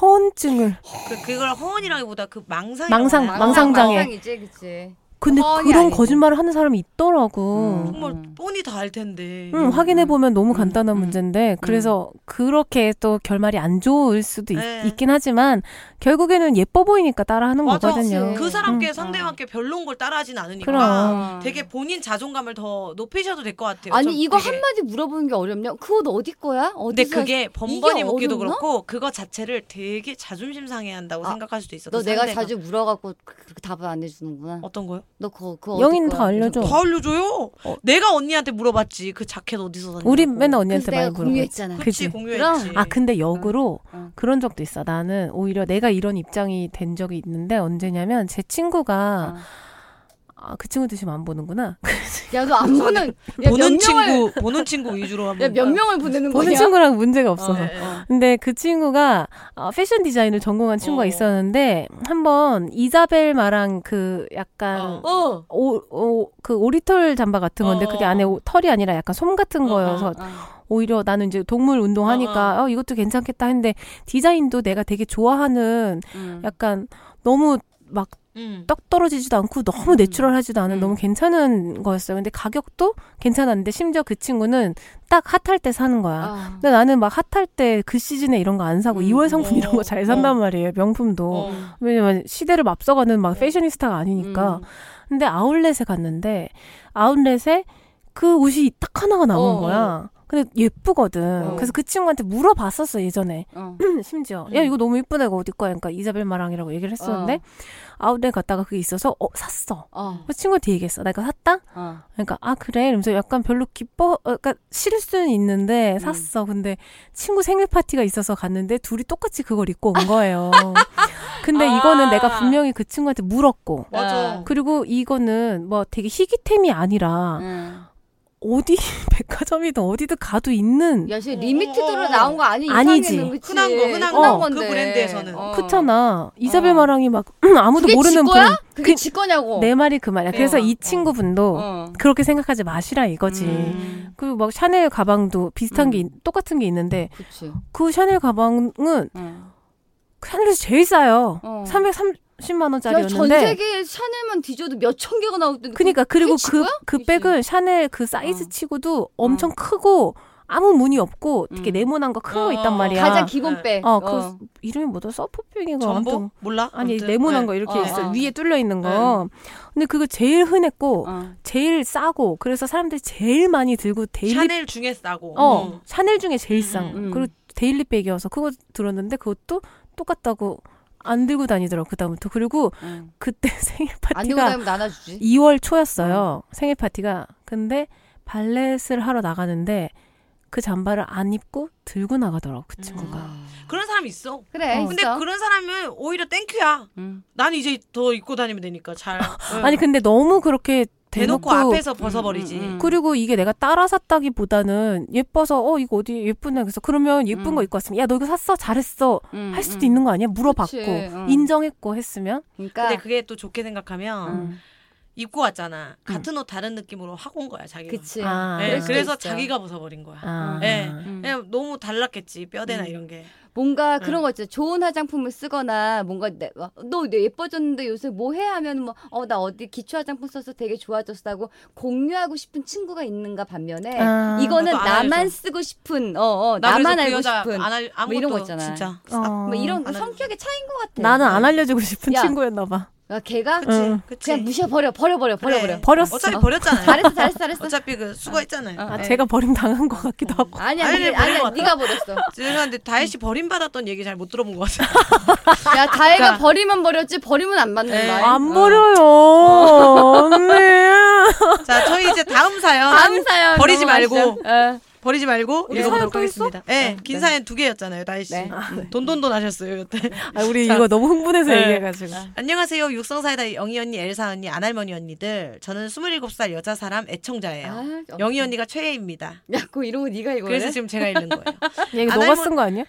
허언증을
그, 그걸 허언이라기보다 그 망상
망상,
아,
망상장애.
망상이지, 그치.
근데 그런. 거짓말을 하는 사람이 있더라고.
음.
정말 뻔히 다 알 텐데.
응, 확인해 보면 너무
음,
간단한
음.
문제인데 그래서 그렇게 또 결말이 안 좋을 수도
네.
있, 긴 하지만 결국에는 예뻐 보이니까 따라하는
맞아.
거거든요.
그 사람께
음.
상대방께 별로인 걸 따라하진 않으니까
그럼.
되게 본인 자존감을 더 높이셔도 될 것 같아요.
아니
전
이거
되게.
한마디 물어보는 게 어렵냐? 그거 어디 거야?
근데
어디서
그게 번번이 묻기도
어렵나?
그렇고 그거 자체를 되게 자존심 상해한다고
아,
생각할 수도 있어.
너
그
내가. 자주 물어갖고 그- 그렇게 답을 안 해주는구나.
어떤 거요?
너 그거 그거
영인
어디
다? 알려줘.
다 알려줘요.
어.
내가 언니한테 물어봤지. 그 자켓 어디서 샀냐고.
우리 맨날 언니한테 많이.
그치
그치.
공유했지.
그럼.
아 근데 역으로
응.
그런 적도 있어. 나는 오히려 내가 이런 입장이 된 적이 있는데 언제냐면 제 친구가
어.
아, 그 친구 드시면 안 보는구나.
야 너 안 보는 야, 몇
보는
명을
친구 보는 친구 위주로 한번.
야몇 명을 보내는 거야?
보는 친구랑 문제가 없어서.
네, 네.
근데 그 친구가 어, 패션 디자인을 전공한 친구가
어.
있었는데 한번 이자벨 마랑 그 약간
어.
어.
오, 오, 그 오리털 잠바 같은 건데
어,
그게
어,
안에
어.
오- 털이 아니라 약간 솜 같은
어,
거여서
어.
오히려 나는 이제 동물 운동하니까 어, 이것도 괜찮겠다 했는데 디자인도 내가 되게 좋아하는
음.
약간 너무 막
음.
떡 떨어지지도 않고 너무
음.
내추럴하지도 않은
음.
너무 괜찮은 거였어요. 근데 가격도 괜찮았는데 심지어 그 친구는 딱 핫할 때 사는 거야.
아.
근데 나는 막 핫할 때 그 시즌에 이런 거 안 사고
음.
2월 상품
어,
이런 거 잘 산단
어.
말이에요. 명품도.
어.
왜냐면 시대를 앞서가는 막 패셔니스타가 아니니까.
음.
근데 아울렛에 갔는데 아울렛에 그 옷이 딱 하나가 남은
어,
거야. 근데 예쁘거든.
어.
그래서 그 친구한테 물어봤었어 예전에.
어.
심지어
음.
야 이거 너무 예쁘다 이거 어디 거야? 그러니까 이자벨 마랑이라고 얘기를 했었는데 아울렛 갔다가 그게 있어서 어 샀어.
어.
그 친구한테 얘기했어. 나 이거 샀다.
어.
그러니까 아 그래 이러면서 약간 별로 기뻐 어, 그러니까 싫을 수는 있는데
음.
샀어 근데 친구 생일 파티가 있어서 갔는데 둘이 똑같이 그걸 입고 온 거예요 근데
아.
이거는 내가 분명히 그 친구한테 물었고
맞아.
그리고 이거는 뭐 되게 희귀템이 아니라
응.
어디 백화점이든 어디든 가도 있는
야, 지금
어,
limited로
어, 어.
나온 거 아니?
아니지.
이상해는, 그치?
흔한 거, 흔한
거.
건데.
그 브랜드에서는.
어.
그렇잖아 이사벨
어.
마랑이 막 아무도
그게
모르는
지 거야?
브랜드
그게
그-
지 거냐고.
내 말이 그 말이야 그래서
어.
이 친구분도
어.
그렇게 생각하지 마시라 이거지
음.
그리고 막 샤넬 가방도 비슷한
음.
게 있- 똑같은 게 있는데
그치.
그 샤넬 가방은
어.
샤넬에서 제일 싸요.
어.
330 만
야,
원짜리였는데.
전 세계에 샤넬만 뒤져도 몇 천 개가 나오던데.
그니까 그리고
지
그? 그. 백은 샤넬 그 사이즈
어.
치고도 엄청 크고 아무 무늬 없고 되게
음.
네모난 거 큰거
어,
있단 말이야.
가장 기본
네.
백.
어, 그 이름이 뭐더라? 쇼퍼백인가
전보
아무튼
몰라?
아니
아무튼.
네모난
네.
거 이렇게
어,
있어
어.
위에 뚫려 있는 거. 근데 그거 제일 흔했고
어.
제일 싸고 그래서 사람들이 제일 많이 들고 daily
샤넬 중에 싸고.
어
음.
샤넬 중에 제일 싼 거.
음.
그리고 daily bag이어서 그거 들었는데 그것도 똑같다고 안 들고 다니더라고 그다음부터 그리고
응.
그때 생일
안 들고
파티가
다니면 나눠주지.
2월 초였어요. 생일 파티가. 근데 valet을 하러 나가는데 그 잠바를 안 입고 들고 나가더라고 그 친구가.
아.
그런 사람 있어.
그래.
어.
근데
있어.
그런 사람은 오히려 thank you야.
응.
난 이제 더 입고 다니면 되니까 잘. 응.
아니 근데 너무 그렇게
대놓고,
대놓고
앞에서 벗어버리지.
음, 음, 음.
그리고 이게 내가 따라 샀다기보다는 예뻐서 어 이거 어디 예쁘네 그래서 그러면 예쁜
음.
거 입고 왔으면 야 너 이거 샀어 잘했어
응,
할 수도
응.
있는 거 아니야 물어봤고
그치, 응.
인정했고 했으면
그러니까.
근데 그게 또 좋게 생각하면
응.
입고 왔잖아. 같은 옷 다른 느낌으로 하고 온 거야 자기가.
그치.
아.
수도
그래서
있어.
자기가 벗어버린 거야.
아.
예.
음.
그냥 너무 달랐겠지 뼈대나
음.
이런 게.
뭔가
네.
그런 거 있죠. 좋은 화장품을 쓰거나 뭔가 내, 와, 너 예뻐졌는데 요새 뭐해 하면 뭐어나 어디 기초 화장품 써서 되게 좋아졌다고 공유하고 싶은 친구가 있는가 반면에
아.
이거는 나만. 쓰고 싶은 어,
어나
나만
그
알고
여자
싶은
안 알, 아무것도
이런 거 있잖아.
진짜.
어.
뭐 이런. 성격의 차이인 것 같아.
나는 안 알려주고 싶은
야.
친구였나 봐.
야, 걔가
그치,
응.
그치.
그냥 무시해 버려 버려 버려 버려
그래.
버려.
버렸어.
어차피
어.
버렸잖아요.
잘했어 잘했어 잘했어.
어차피 그 수거했잖아요.
어.
아,
예.
제가 버림 당한 것 같기도 하고.
아니야
아니, 버린
아니야. 네가 버렸어.
죄송한데 다혜 씨 버림 받았던 얘기 잘 못 들어본 것 같아요.
야 다혜가
그러니까.
버리면 버렸지 버리면 안 맞는다.
네.
안
어.
버려요. 언니.
자, 저희 이제 다음 사연
다음 사연
버리지. 말고.
어.
버리지 말고
우리
읽어보도록? 하겠습니다. 네,
어,
긴
네.
사연 두 개였잖아요, 다혜 씨.
네.
음, 돈돈돈 하셨어요, 여태.
아, 우리
자.
이거 너무 흥분해서
네.
얘기해가지고.
안녕하세요, 육성사이다 영희 언니, 엘사 언니, 아날머니 언니들. 저는 27살 여자 사람 애청자예요.
아,
영희 언니가 최애입니다.
야, 그거 네가 이거
그래서 지금 제가 읽는 거예요.
이거
안
너가 쓴 거 아니야?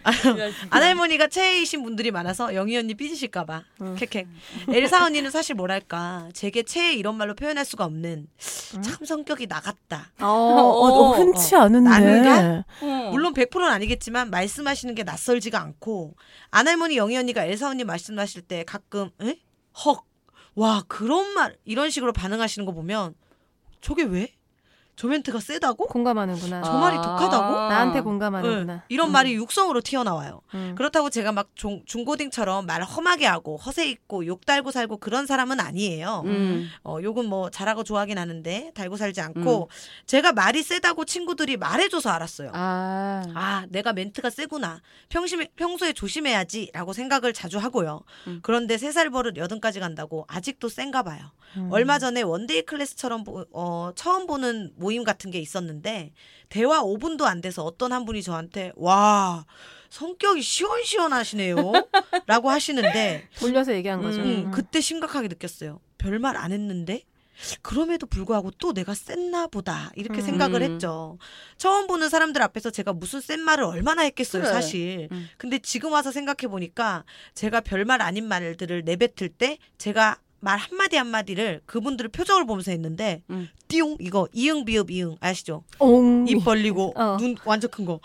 아날머니가 최애이신 분들이 많아서 영희 언니 삐지실까봐. 캑캑. 엘사 언니는 사실 뭐랄까 제게 최애 이런 말로 표현할 수가 없는 참 성격이 나갔다.
어, 어, 너무 흔치 않은데.
나는가?
어.
물론 100%는 아니겠지만 말씀하시는 게 낯설지가 않고 아날머니 영희 언니가 엘사 언니 말씀하실 때 가끔 에? 헉. 와 그런 말 이런 식으로 반응하시는 거 보면 저게 왜? 저 멘트가 세다고?
공감하는구나.
저 말이 독하다고?
나한테
네,
공감하는구나.
이런 말이 육성으로 튀어나와요.
음.
그렇다고 제가 막 중, 중고딩처럼 말 험하게 하고 허세 있고 욕 달고 살고 그런 사람은 아니에요.
음.
어, 욕은 뭐 잘하고 좋아하긴 하는데 달고 살지 않고 제가 말이 세다고 친구들이 말해줘서 알았어요.
아.
아, 내가 멘트가 세구나. 평심에, 평소에 조심해야지. 라고 생각을 자주 하고요.
음.
그런데 세 살 버릇 여든까지 간다고 아직도 센가 봐요.
음.
얼마 전에 one-day class처럼 보- 어, 처음 보는 모임 같은 게 있었는데 대화 5분도 안 돼서 어떤 한 분이 저한테 와 성격이 시원시원하시네요. 라고 하시는데
돌려서 얘기한 거죠.
음,
음.
그때 심각하게 느꼈어요. 별말 안 했는데 그럼에도 불구하고 또 내가 셌나 보다 이렇게
음.
생각을 했죠. 처음 보는 사람들 앞에서 제가 무슨 센 말을 얼마나 했겠어요,
그래.
사실.
음.
근데 지금 와서 생각해 보니까 제가 별말 아닌 말들을 내뱉을 때 제가 말 한마디 한마디를 그분들의 표정을 보면서 했는데
음.
띠용 이거 이응 비읍 이응 아시죠?
옹.
입 벌리고
어.
눈 완전 큰 거.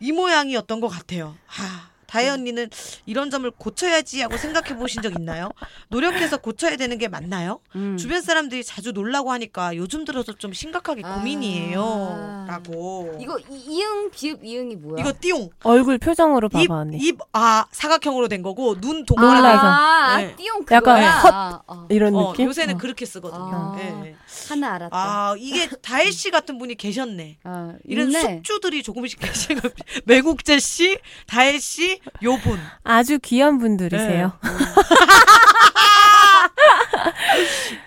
이 모양이었던 것 같아요. 하, 다혜 언니는 이런 점을 고쳐야지 하고 생각해 보신 적 있나요? 노력해서 고쳐야 되는 게 맞나요?
음.
주변 사람들이 자주 놀라고 하니까 요즘 들어서 좀 심각하게
아.
고민이에요. 라고.
이거 이, 이응 비읍 이응이 뭐야?
이거 띠용.
얼굴 표정으로
입,
봐봐, 언니.
입, 아, 사각형으로 된 거고, 눈
몰라서.
동그랗게.
아,
네.
띠용
약간
그거야.
헛.
아, 아.
이런
어,
느낌?
요새는
어.
그렇게 쓰거든요.
아.
예.
하나 알았다.
아, 이게 다혜 씨 같은 분이 계셨네.
아,
이런
있네.
숙주들이 조금씩 계시는 거. 매국재 씨, 다혜 씨, 요분.
아주 귀한 분들이세요.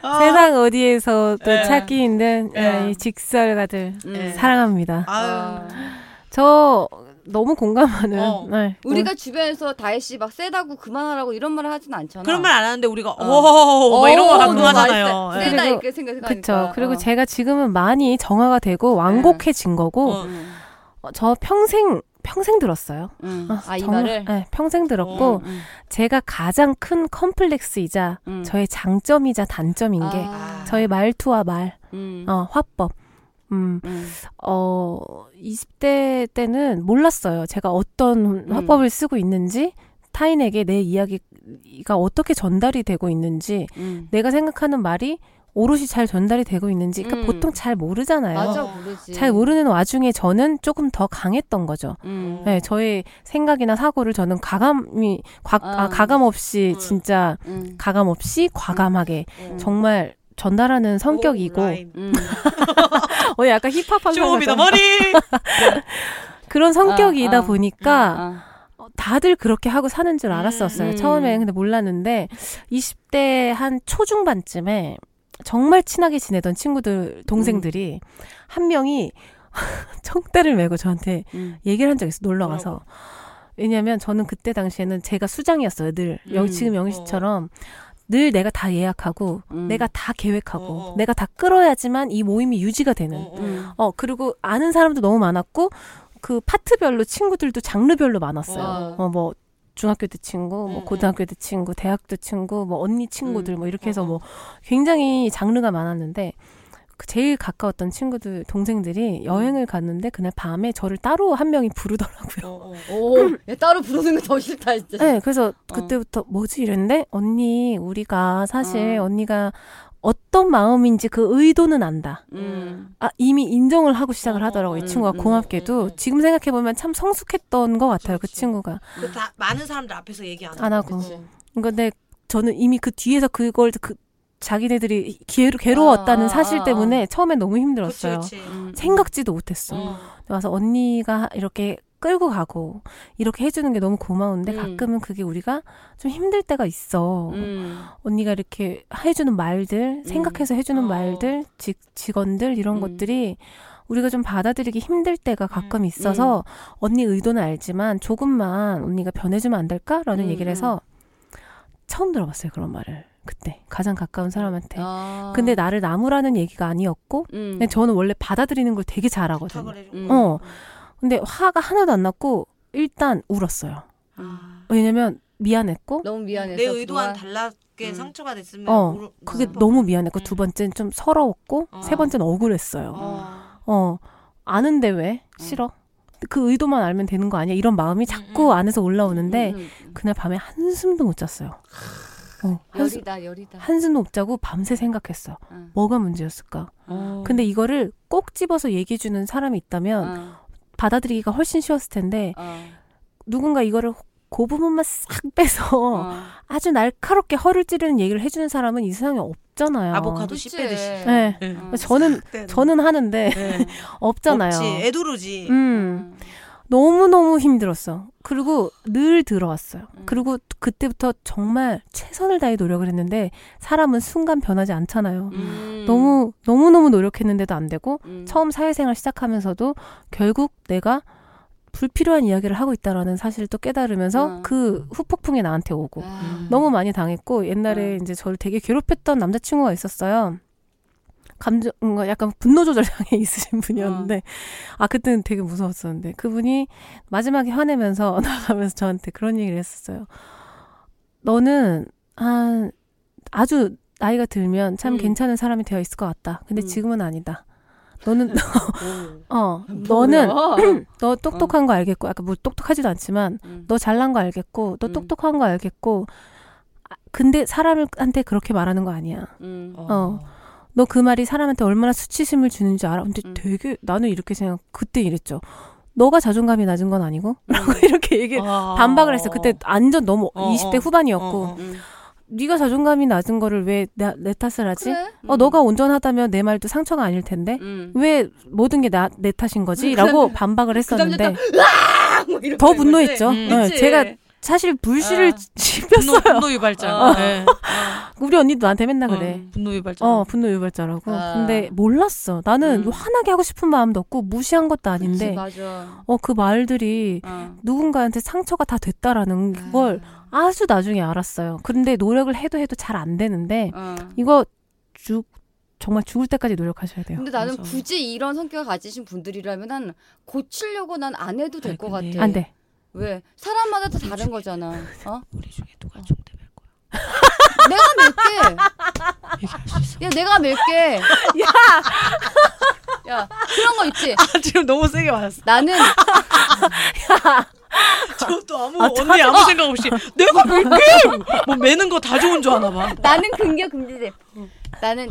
아,
세상 어디에서도
네.
찾기 힘든
네.
이 직설가들
음.
사랑합니다.
아유.
아.
저 너무 공감하는.
어.
네.
우리가 주변에서 다혜 씨 막 세다고 그만하라고 이런 말을 하진 않잖아.
그런 말 안 하는데 우리가
어.
오, 막 이런 거
오,
가끔
너무
하잖아요. 예.
세다 이렇게 생각하니까.
그쵸. 그리고
어.
제가 지금은 많이 정화가 되고 완곡해진 거고
어.
음.
어, 저 평생 평생 들었어요.
음.
어,
아, 이
정말,
말을?
네, 평생 들었고
음.
제가 가장 큰 컴플렉스이자
음.
저의 장점이자 단점인 게
아.
저의 말투와 말,
음.
어, 화법. 음,
음.
어, 20대 때는 몰랐어요. 제가 어떤
음.
화법을 쓰고 있는지, 타인에게 내 이야기가 어떻게 전달이 되고 있는지,
음.
내가 생각하는 말이 오롯이 잘 전달이 되고 있는지, 그러니까
음.
보통 잘 모르잖아요.
맞아, 모르지.
잘 모르는 와중에 저는 조금 더 강했던 거죠.
음.
네, 저의 생각이나 사고를 저는 가감이, 과, 아,
아.
가감 없이
음.
진짜
음.
가감 없이 과감하게
음.
정말 전달하는 성격이고.
음.
어, 약간 힙합 한
쇼미더
사람
머니.
그런 성격이다
아, 아.
보니까
아,
어, 다들 그렇게 하고 사는 줄 알았었어요.
음.
처음에 근데 몰랐는데 20대 한 초중반쯤에 정말 친하게 지내던 친구들 동생들이 한 명이 총대를 메고 저한테
음.
얘기를 한 적이 있어 놀러 가서 왜냐면 저는 그때 당시에는 제가 수장이었어요 늘 영,
음.
지금 영희 씨처럼 늘 내가 다 예약하고
음.
내가 다 계획하고
어, 어.
내가 다 끌어야지만 이 모임이 유지가 되는
어, 어.
음.
어, 그리고 아는 사람도 너무 많았고, 그 파트별로 친구들도 장르별로 많았어요.
와.
어, 뭐, 중학교 때 친구, 뭐
음,
고등학교 때 친구, 대학 때 친구, 뭐 언니 친구들
음.
뭐 이렇게 해서
어, 어.
뭐 굉장히 장르가 많았는데 그 제일 가까웠던 친구들 동생들이 여행을 갔는데 그날 밤에 저를 따로 한 명이 부르더라고요.
어, 어.
오, 야, 따로 부르는 거더 싫다 진짜.
네, 그래서 그때부터 뭐지 이랬는데 언니 우리가 사실
어.
언니가 어떤 마음인지 그 의도는 안다.
음.
아 이미 인정을 하고 시작을
어,
하더라고요.
어,
이 친구가
음,
고맙게도
음, 음.
지금 생각해 보면 참 성숙했던 것 같아요. 그
그렇지.
친구가.
그 다, 많은 사람들 앞에서 얘기 안,
안 하고.
그치.
근데 저는 이미 그 뒤에서 그걸 그 자기네들이 괴, 괴로웠다는
아, 아,
사실
아,
때문에 처음에 너무
그치,
힘들었어요.
그치.
음.
생각지도 못했어.
어.
와서 언니가 이렇게 끌고 가고 이렇게 해주는 게 너무 고마운데
음.
가끔은 그게 우리가 좀 힘들 때가 있어.
음.
언니가 이렇게 해주는 말들, 생각해서 해주는
어.
말들, 직, 직원들 이런
음.
것들이 우리가 좀 받아들이기 힘들 때가 가끔 있어서 언니 의도는 알지만 조금만 언니가 변해주면 안 될까라는
음,
얘기를 해서 처음 들어봤어요 그런 말을 그때 가장 가까운 사람한테.
아.
근데 나를 나무라는 얘기가 아니었고
음.
근데 저는 원래 받아들이는 걸 되게 잘하거든요.
음.
어. 근데 화가 하나도 안 났고 일단 울었어요.
아.
왜냐면 미안했고
너무 미안해서
내 의도와는
그동안-
달라게
음.
상처가 됐으면
어,
모르-
그게
어.
너무 미안했고
음.
두 번째는 좀 서러웠고
어.
세 번째는 억울했어요.
어.
어 아는데 왜 싫어? 그 의도만 알면 되는 거 아니야? 이런 마음이 자꾸
음.
안에서 올라오는데
음, 음, 음.
그날 밤에 한숨도 못 잤어요. 어, 한숨,
열이다 열이다.
한숨도 못 자고 밤새 생각했어.
응.
뭐가 문제였을까?
어.
근데 이거를 꼭 집어서 얘기해주는 사람이 있다면
어,
받아들이기가 훨씬 쉬웠을 텐데
어,
누군가 이거를 그 부분만 싹 빼서
어.
아주 날카롭게 허를 찌르는 얘기를 해주는 사람은 이 세상에 없잖아요.
아보카도. 씨 빼듯이.
네.
네.
어.
저는
네.
저는 하는데
네.
없잖아요.
없지. 애두르지.
음. 너무 너무 힘들었어. 그리고 늘 들어왔어요.
음.
그리고 그때부터 정말 최선을 다해 노력을 했는데 사람은 순간 변하지 않잖아요.
음.
너무 너무 너무 노력했는데도 안 되고
음.
처음 사회생활 시작하면서도 결국 내가 불필요한 이야기를 하고 있다라는 사실을 또 깨달으면서
어.
그 후폭풍이 나한테 오고
아.
너무 많이 당했고 옛날에
어.
이제 저를 되게 괴롭혔던 남자친구가 있었어요. 감정, 뭔가 약간 분노 조절 장애 있으신 분이었는데, 아, 그때는 되게 무서웠었는데, 그분이 마지막에 화내면서 나가면서 저한테 그런 얘기를 했었어요. 너는 한, 아주 나이가 들면 참
음.
괜찮은 사람이 되어 있을 것 같다. 근데
음.
지금은 아니다. 너는,
오.
어, 너는,
뭐야?
너 똑똑한 거 알겠고, 아까 뭐 똑똑하지도 않지만,
음.
너 잘난 거 알겠고, 너
음.
똑똑한 거 알겠고, 아, 근데 사람한테 그렇게 말하는 거 아니야.
음.
어. 너 그 말이 사람한테 얼마나 수치심을 주는지 알아? 근데
음.
되게 나는 이렇게 생각 그때 이랬죠. 너가 자존감이 낮은 건 아니고 라고 이렇게 얘기
아.
반박을 했어. 그때 완전 너무
어,
20대
어.
후반이었고
어, 어.
음.
네가 자존감이 낮은 거를 왜 내 탓을 하지?
그래?
어
음.
너가 온전하다면 내 말도 상처가 아닐 텐데
음.
왜 모든 게 나 내 탓인 거지? 라고 반박을 했었는데
아, 뭐 이렇게
더? 분노했죠.
음.
네? 제가 사실 불씨를
아.
분노,
씹혔어요.
분노 유발자.
어.
네.
우리 언니도 나한테 맨날 그래.
어, 분노 유발자.
어, 분노 유발자라고.
아.
근데 몰랐어. 나는
음.
화나게 하고 싶은 마음도 없고 무시한 것도 아닌데,
그치, 맞아.
어, 그 말들이
어.
누군가한테 상처가 다 됐다라는 그걸 아주 나중에 알았어요. 그런데 노력을 해도 해도 잘 안 되는데,
어.
이거 죽, 정말 죽을 때까지 노력하셔야 돼요.
근데 나는
맞아.
굳이 이런 성격을 가지신 분들이라면 고치려고 난 안 해도 될것
근데-
같아.
안 돼.
왜? 사람마다 다 다른 거잖아. 어?
우리 중에 누가 좀 대면 거야.
내가 밀게.
얘기할 수 있어.
야, 내가 밀게. 야! 야, 그런 거 있지.
아, 지금 너무 세게 맞았어.
나는
저도 아무
아,
언니 아무 생각 없이 내가 밀게. 뭐 매는 거 다 좋은 줄 아나 봐.
나는 긍겨 긍지돼. 나는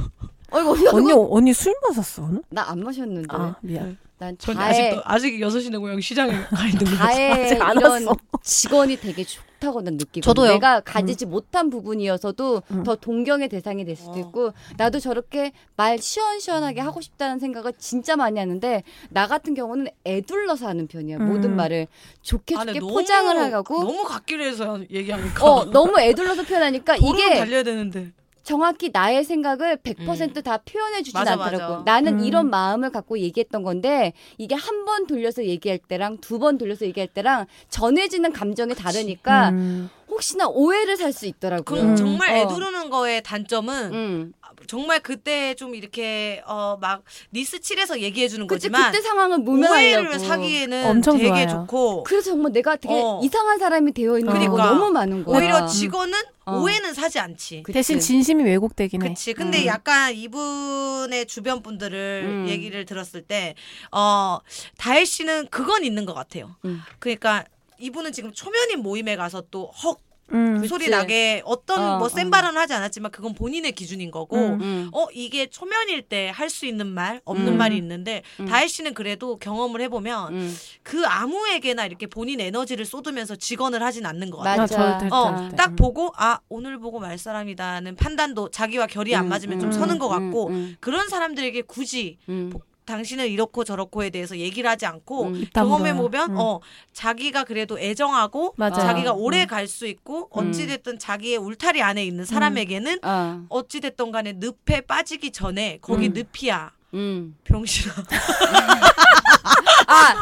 어이구
언니, 언니 술 마셨어, 오늘?
나안 마셨는데.
아, 미안.
난전
다해
아직도 아직 여섯 시내 고향 시장에 가 있는
아직 안
이런
왔어.
직원이 되게 좋다고 난 느끼고
저도요.
내가 가지지 못한 부분이어서도
음.
더 동경의 대상이 될 수도
어.
있고 나도 저렇게 말 시원시원하게 하고 싶다는 생각을 진짜 많이 하는데 나 같은 경우는 애둘러서 하는 편이야
음.
모든 말을 좋게
아,
좋게
너무-
포장을 하고
너무 갓길에 해서 얘기하니까.
어 너무 애둘러서 표현하니까 이게
달려야 되는데.
정확히 나의 생각을 100%다 표현해 주진
맞아,
않더라고.
맞아.
나는
음.
이런 마음을 갖고 얘기했던 건데 이게 한 번 돌려서 얘기할 때랑 두 번 돌려서 얘기할 때랑 전해지는 감정이 다르니까
음,
혹시나 오해를 살 수 있더라고요.
그
음.
정말
어.
애두르는 거의 단점은
음.
정말 그때 좀 이렇게 어 막 니스 칠해서 얘기해 주는
그치
거지만
그때 상황을 모면하려고.
오해를 사기에는
엄청
되게
좋아요.
좋고
그래서 정말 내가 되게
어.
이상한 사람이 되어 있는
그러니까.
경우가 너무 많은 거야.
오히려 직원은
어.
오해는 사지 않지.
그치.
대신 진심이 왜곡되긴 해.
그치. 근데
음.
약간 이분의 주변 분들을
음.
얘기를 들었을 때, 어, 다혜 씨는 그건 있는 것 같아요.
음.
그러니까 이분은 지금 초면인 모임에 가서 또 헉,
음.
그 소리
그치.
나게 어떤
어,
뭐센
어.
발언을 하지 않았지만 그건 본인의 기준인 거고,
음.
음.
어, 이게 초면일 때 할 수 있는 말, 없는
음.
말이 있는데,
음.
다혜 씨는 그래도 경험을 해보면
음.
그 아무에게나 이렇게 본인 에너지를 쏟으면서 직언을 하진 않는 것 같아요.
맞아.
어. 딱 보고 아 오늘 보고 말 사람이다는 판단도 자기와 결이 안
음,
맞으면
음,
좀 서는 것 같고
음,
그런 사람들에게 굳이
음,
당신은 이렇고 저렇고에 대해서 얘기를 하지 않고
음.
입
경험해. 보면
음.
어 자기가 그래도 애정하고
맞아요.
자기가
음.
오래 갈 수 있고 어찌 됐든 자기의 울타리 안에 있는 사람에게는
어,
어찌 됐든 간에 늪에 빠지기 전에 거기
음.
늪이야
음.
병신아
아,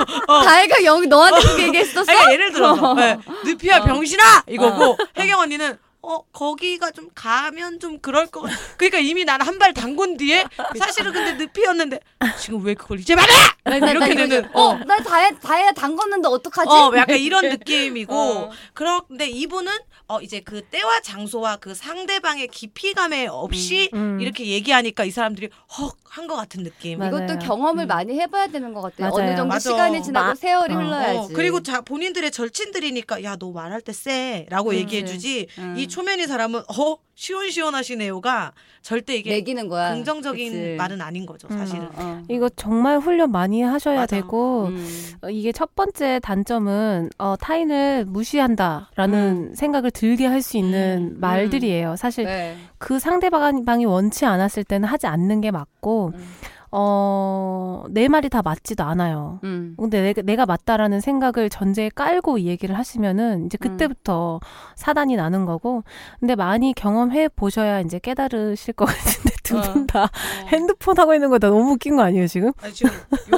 다혜가 여기 너한테 그렇게 얘기했었어?
아니, 예를 들어서 네, 늪이야
어.
병신아 이거고 혜경 언니는 어 거기가 좀 가면 좀 그럴 것 같. 그러니까 이미 나는 한발 담근 뒤에 사실은 근데 늪이었는데 지금 왜 그걸 이제 말해?
나, 나, 나
이렇게
이거
되는
어, 나 다혜 다혜가 담궜는데 어떡하지?
어 약간 이런 느낌이고
어.
그런데 이분은 어 이제 그 때와 장소와 그 상대방의 깊이감에 없이
음.
이렇게 얘기하니까 이 사람들이 헉 한 것 같은 느낌.
맞아요.
이것도 경험을 많이 해봐야 되는 것 같아요.
맞아요.
어느 정도
맞아.
시간이 지나고
마-
세월이
어.
흘러야지.
어, 그리고 자 본인들의 절친들이니까 야 너 말할 때 쎄라고
그렇지.
얘기해주지
음.
이 초면인 사람은 어 시원시원하시네요가 절대 이게
매기는 거야.
긍정적인
그치.
말은 아닌 거죠 사실은.
어, 어.
이거 정말 훈련 많이 하셔야
맞아.
되고
음.
어, 이게 첫 번째 단점은 어, 타인을 무시한다라는 생각을 들게 할 수 있는 말들이에요. 사실
네.
그 상대방이 원치 않았을 때는 하지 않는 게 맞고
음.
어, 내 말이 다 맞지도 않아요.
음.
근데 내가, 내가 맞다라는 생각을 전제에 깔고 이 얘기를 하시면은 이제
음.
그때부터 사단이 나는 거고. 근데 많이 경험해 보셔야 이제 깨달으실 것 같은데 두
어.
분다 핸드폰 하고 있는 거 다 너무 웃긴 거 아니에요 지금?
아니, 지금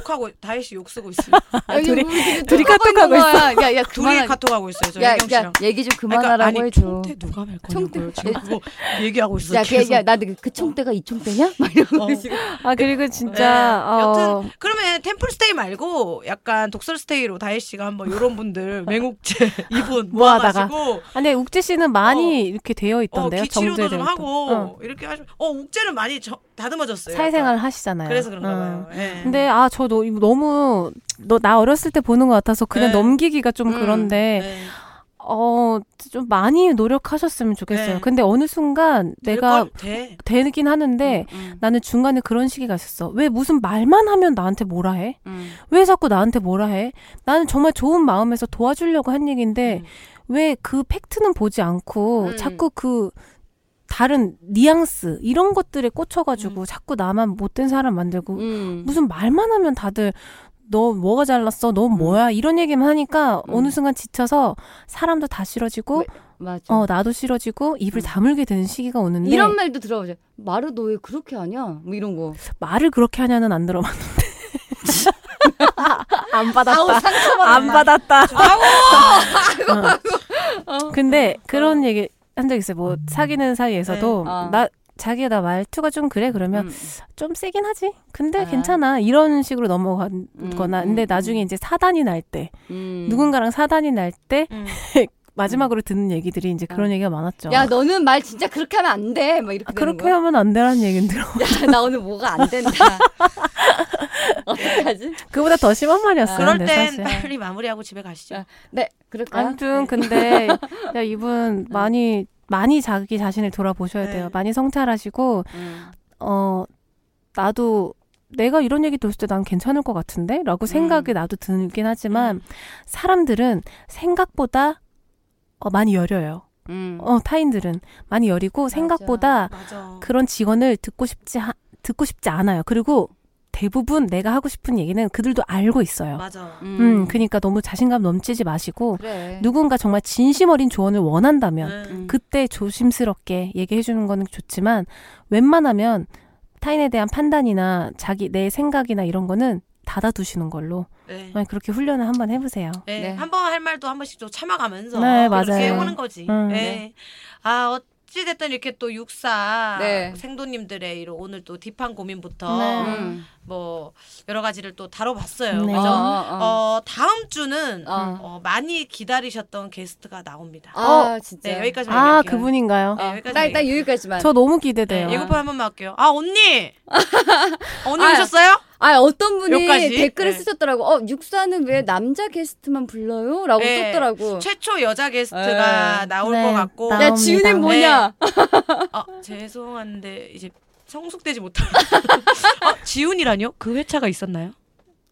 욕하고 다혜 씨 욕 쓰고 있어요.
아, 둘이 둘이
톡하고
카톡하고
있는 거야. 야, 야,
둘이 카톡하고 있어요. 저
야,
혜경
야,
씨랑.
얘기 좀
그러니까
그만하라고
아니,
해줘.
총대 누가 말 거냐고. 지금 그거 얘기하고 있어.
야, 걔,
계속.
야, 나도 그 총대가 이 총대냐? 막 이러고
어.
지금.
아 그리고 진짜
네.
어,
여튼 그러면 템플 스테이 말고 약간 독설 스테이로 다혜 씨가 한번 이런 분들 맹옥제 이분
모아다가.
모아가지고
아니 욱재 씨는 많이 이렇게 되어
어,
있던데요.
기치료도 좀 하고
어.
이렇게 하시면 어 욱제는 많이 저, 다듬어졌어요.
사회생활. 하시잖아요.
그래서 그런가
응.
봐요. 예.
근데 아저 너무 너 나 어렸을 때 보는 것 같아서 그냥
네.
넘기기가 좀
음,
그런데
네.
어좀 많이 노력하셨으면 좋겠어요.
네.
근데 어느 순간 내가?
돼.
되긴 하는데
음,
나는 중간에 그런 시기가 있었어. 왜 무슨 말만 하면 나한테 뭐라 해?
음,
왜 자꾸 나한테 뭐라 해? 나는 정말 좋은 마음에서 도와주려고 한 얘기인데 왜 그 팩트는 보지 않고
음.
자꾸 그 다른 뉘앙스 이런 것들에 꽂혀가지고 자꾸 나만 못된 사람 만들고
음.
무슨 말만 하면 다들 너 뭐가 잘났어? 너 뭐야? 이런 얘기만 하니까
음.
어느 순간 지쳐서 사람도 다 싫어지고
왜- 맞아.
어 나도 싫어지고 입을
음.
다물게 되는 시기가 오는데
이런 말도 들어보죠. 말을 너 왜 그렇게 하냐? 뭐 이런 거.
말을 그렇게 하냐는 안 들어봤는데 안 받았다.
아우.
안 받았다.
어.
어. 근데 그런 얘기 한 적 있어요. 뭐 사귀는 사이에서도
네. 어.
나 자기가 나 말투가 좀 그래 그러면
음.
좀 세긴 하지. 근데
아.
괜찮아. 이런 식으로 넘어가거나
음,
근데
음,
나중에 이제 사단이 날때
음.
누군가랑 사단이 날때
음.
마지막으로 듣는 얘기들이 이제 그런 얘기가 많았죠.
야 너는 말 진짜 그렇게 하면 안 돼. 막 이렇게
아, 그렇게
거야.
하면 안 되라는 얘기는 들어.
야, 나 오늘 뭐가 안 된다. 어떡하지?
그보다 더 심한 말이었어요.
그럴
근데
땐
사실.
빨리 마무리하고 집에 가시죠.
아, 네, 그럴까요?
아무튼 근데 야, 이분 많이 많이 자기 자신을 돌아보셔야
네.
돼요. 많이 성찰하시고
음.
어 나도 내가 이런 얘기 들었을 때 난 괜찮을 것 같은데? 라고 생각이 나도 들긴 하지만
음.
사람들은 생각보다 어, 많이 여려요.
음.
어, 타인들은 많이 여리고 생각보다
맞아.
그런 직원을 듣고 싶지 하- 듣고 싶지 않아요. 그리고 대부분 내가 하고 싶은 얘기는 그들도 알고 있어요.
맞아.
음, 그러니까 너무 자신감 넘치지 마시고
그래.
누군가 정말 진심 어린 조언을 원한다면
네.
음.
그때 조심스럽게 얘기해 주는 거는 좋지만 웬만하면 타인에 대한 판단이나 자기 내 생각이나 이런 거는 닫아두시는 걸로
네.
네, 그렇게 훈련을 한번 해보세요.
네.
네.
한번 할 말도 한 번씩 또 참아가면서
네,
그렇게
맞아요.
해보는 거지.
음.
네. 아 어찌됐든 이렇게 또 육사
네.
생도님들의 이런 오늘 또 딥한 고민부터
네.
음.
뭐 여러 가지를 또 다뤄봤어요.
네.
그죠?
어, 어, 어.
어, 다음 주는
어.
어, 많이 기다리셨던 게스트가 나옵니다.
아 진짜.
네, 여기까지만
아,
얘기할게요.
그분인가요?
네,
어,
여기까지
딱, 딱. 여기까지만.
저 너무
네,
기대돼요.
예고편 한 번만 할게요. 아 언니, 언니
아,
오셨어요?
아 어떤 분이
여기까지?
댓글을
네.
쓰셨더라고. 어 육사는 왜 남자 게스트만 불러요?라고
네.
썼더라고.
최초 여자 게스트가
네.
나올
네,
것 같고.
나-
야
나옵니다.
지훈이 뭐냐?
아 죄송한데 이제 성숙되지 못한. 아 지훈이라뇨? 그 회차가 있었나요?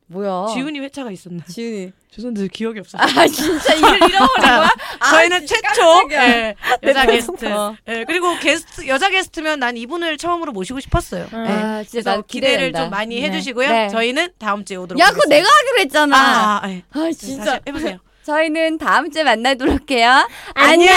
뭐야?
지훈이 회차가 있었나요?
지훈이.
죄송한데 기억이 없어요.
아 진짜 이걸 잃어버린 거야? 아,
저희는 최초. 예, 여자
네,
게스트.
어.
예, 그리고 게스트 여자 게스트면 난 이분을 처음으로 모시고 싶었어요.
음.
예.
아 진짜
그래서
나
기대를
기대된다.
좀 많이
네.
해주시고요.
네.
저희는 다음 주에 오도록
야 그거
하겠습니다.
내가 하기로 했잖아.
아, 아, 예.
아
다시
진짜.
해보세요.
저희는 다음 주에 만나도록 해요. 안녕.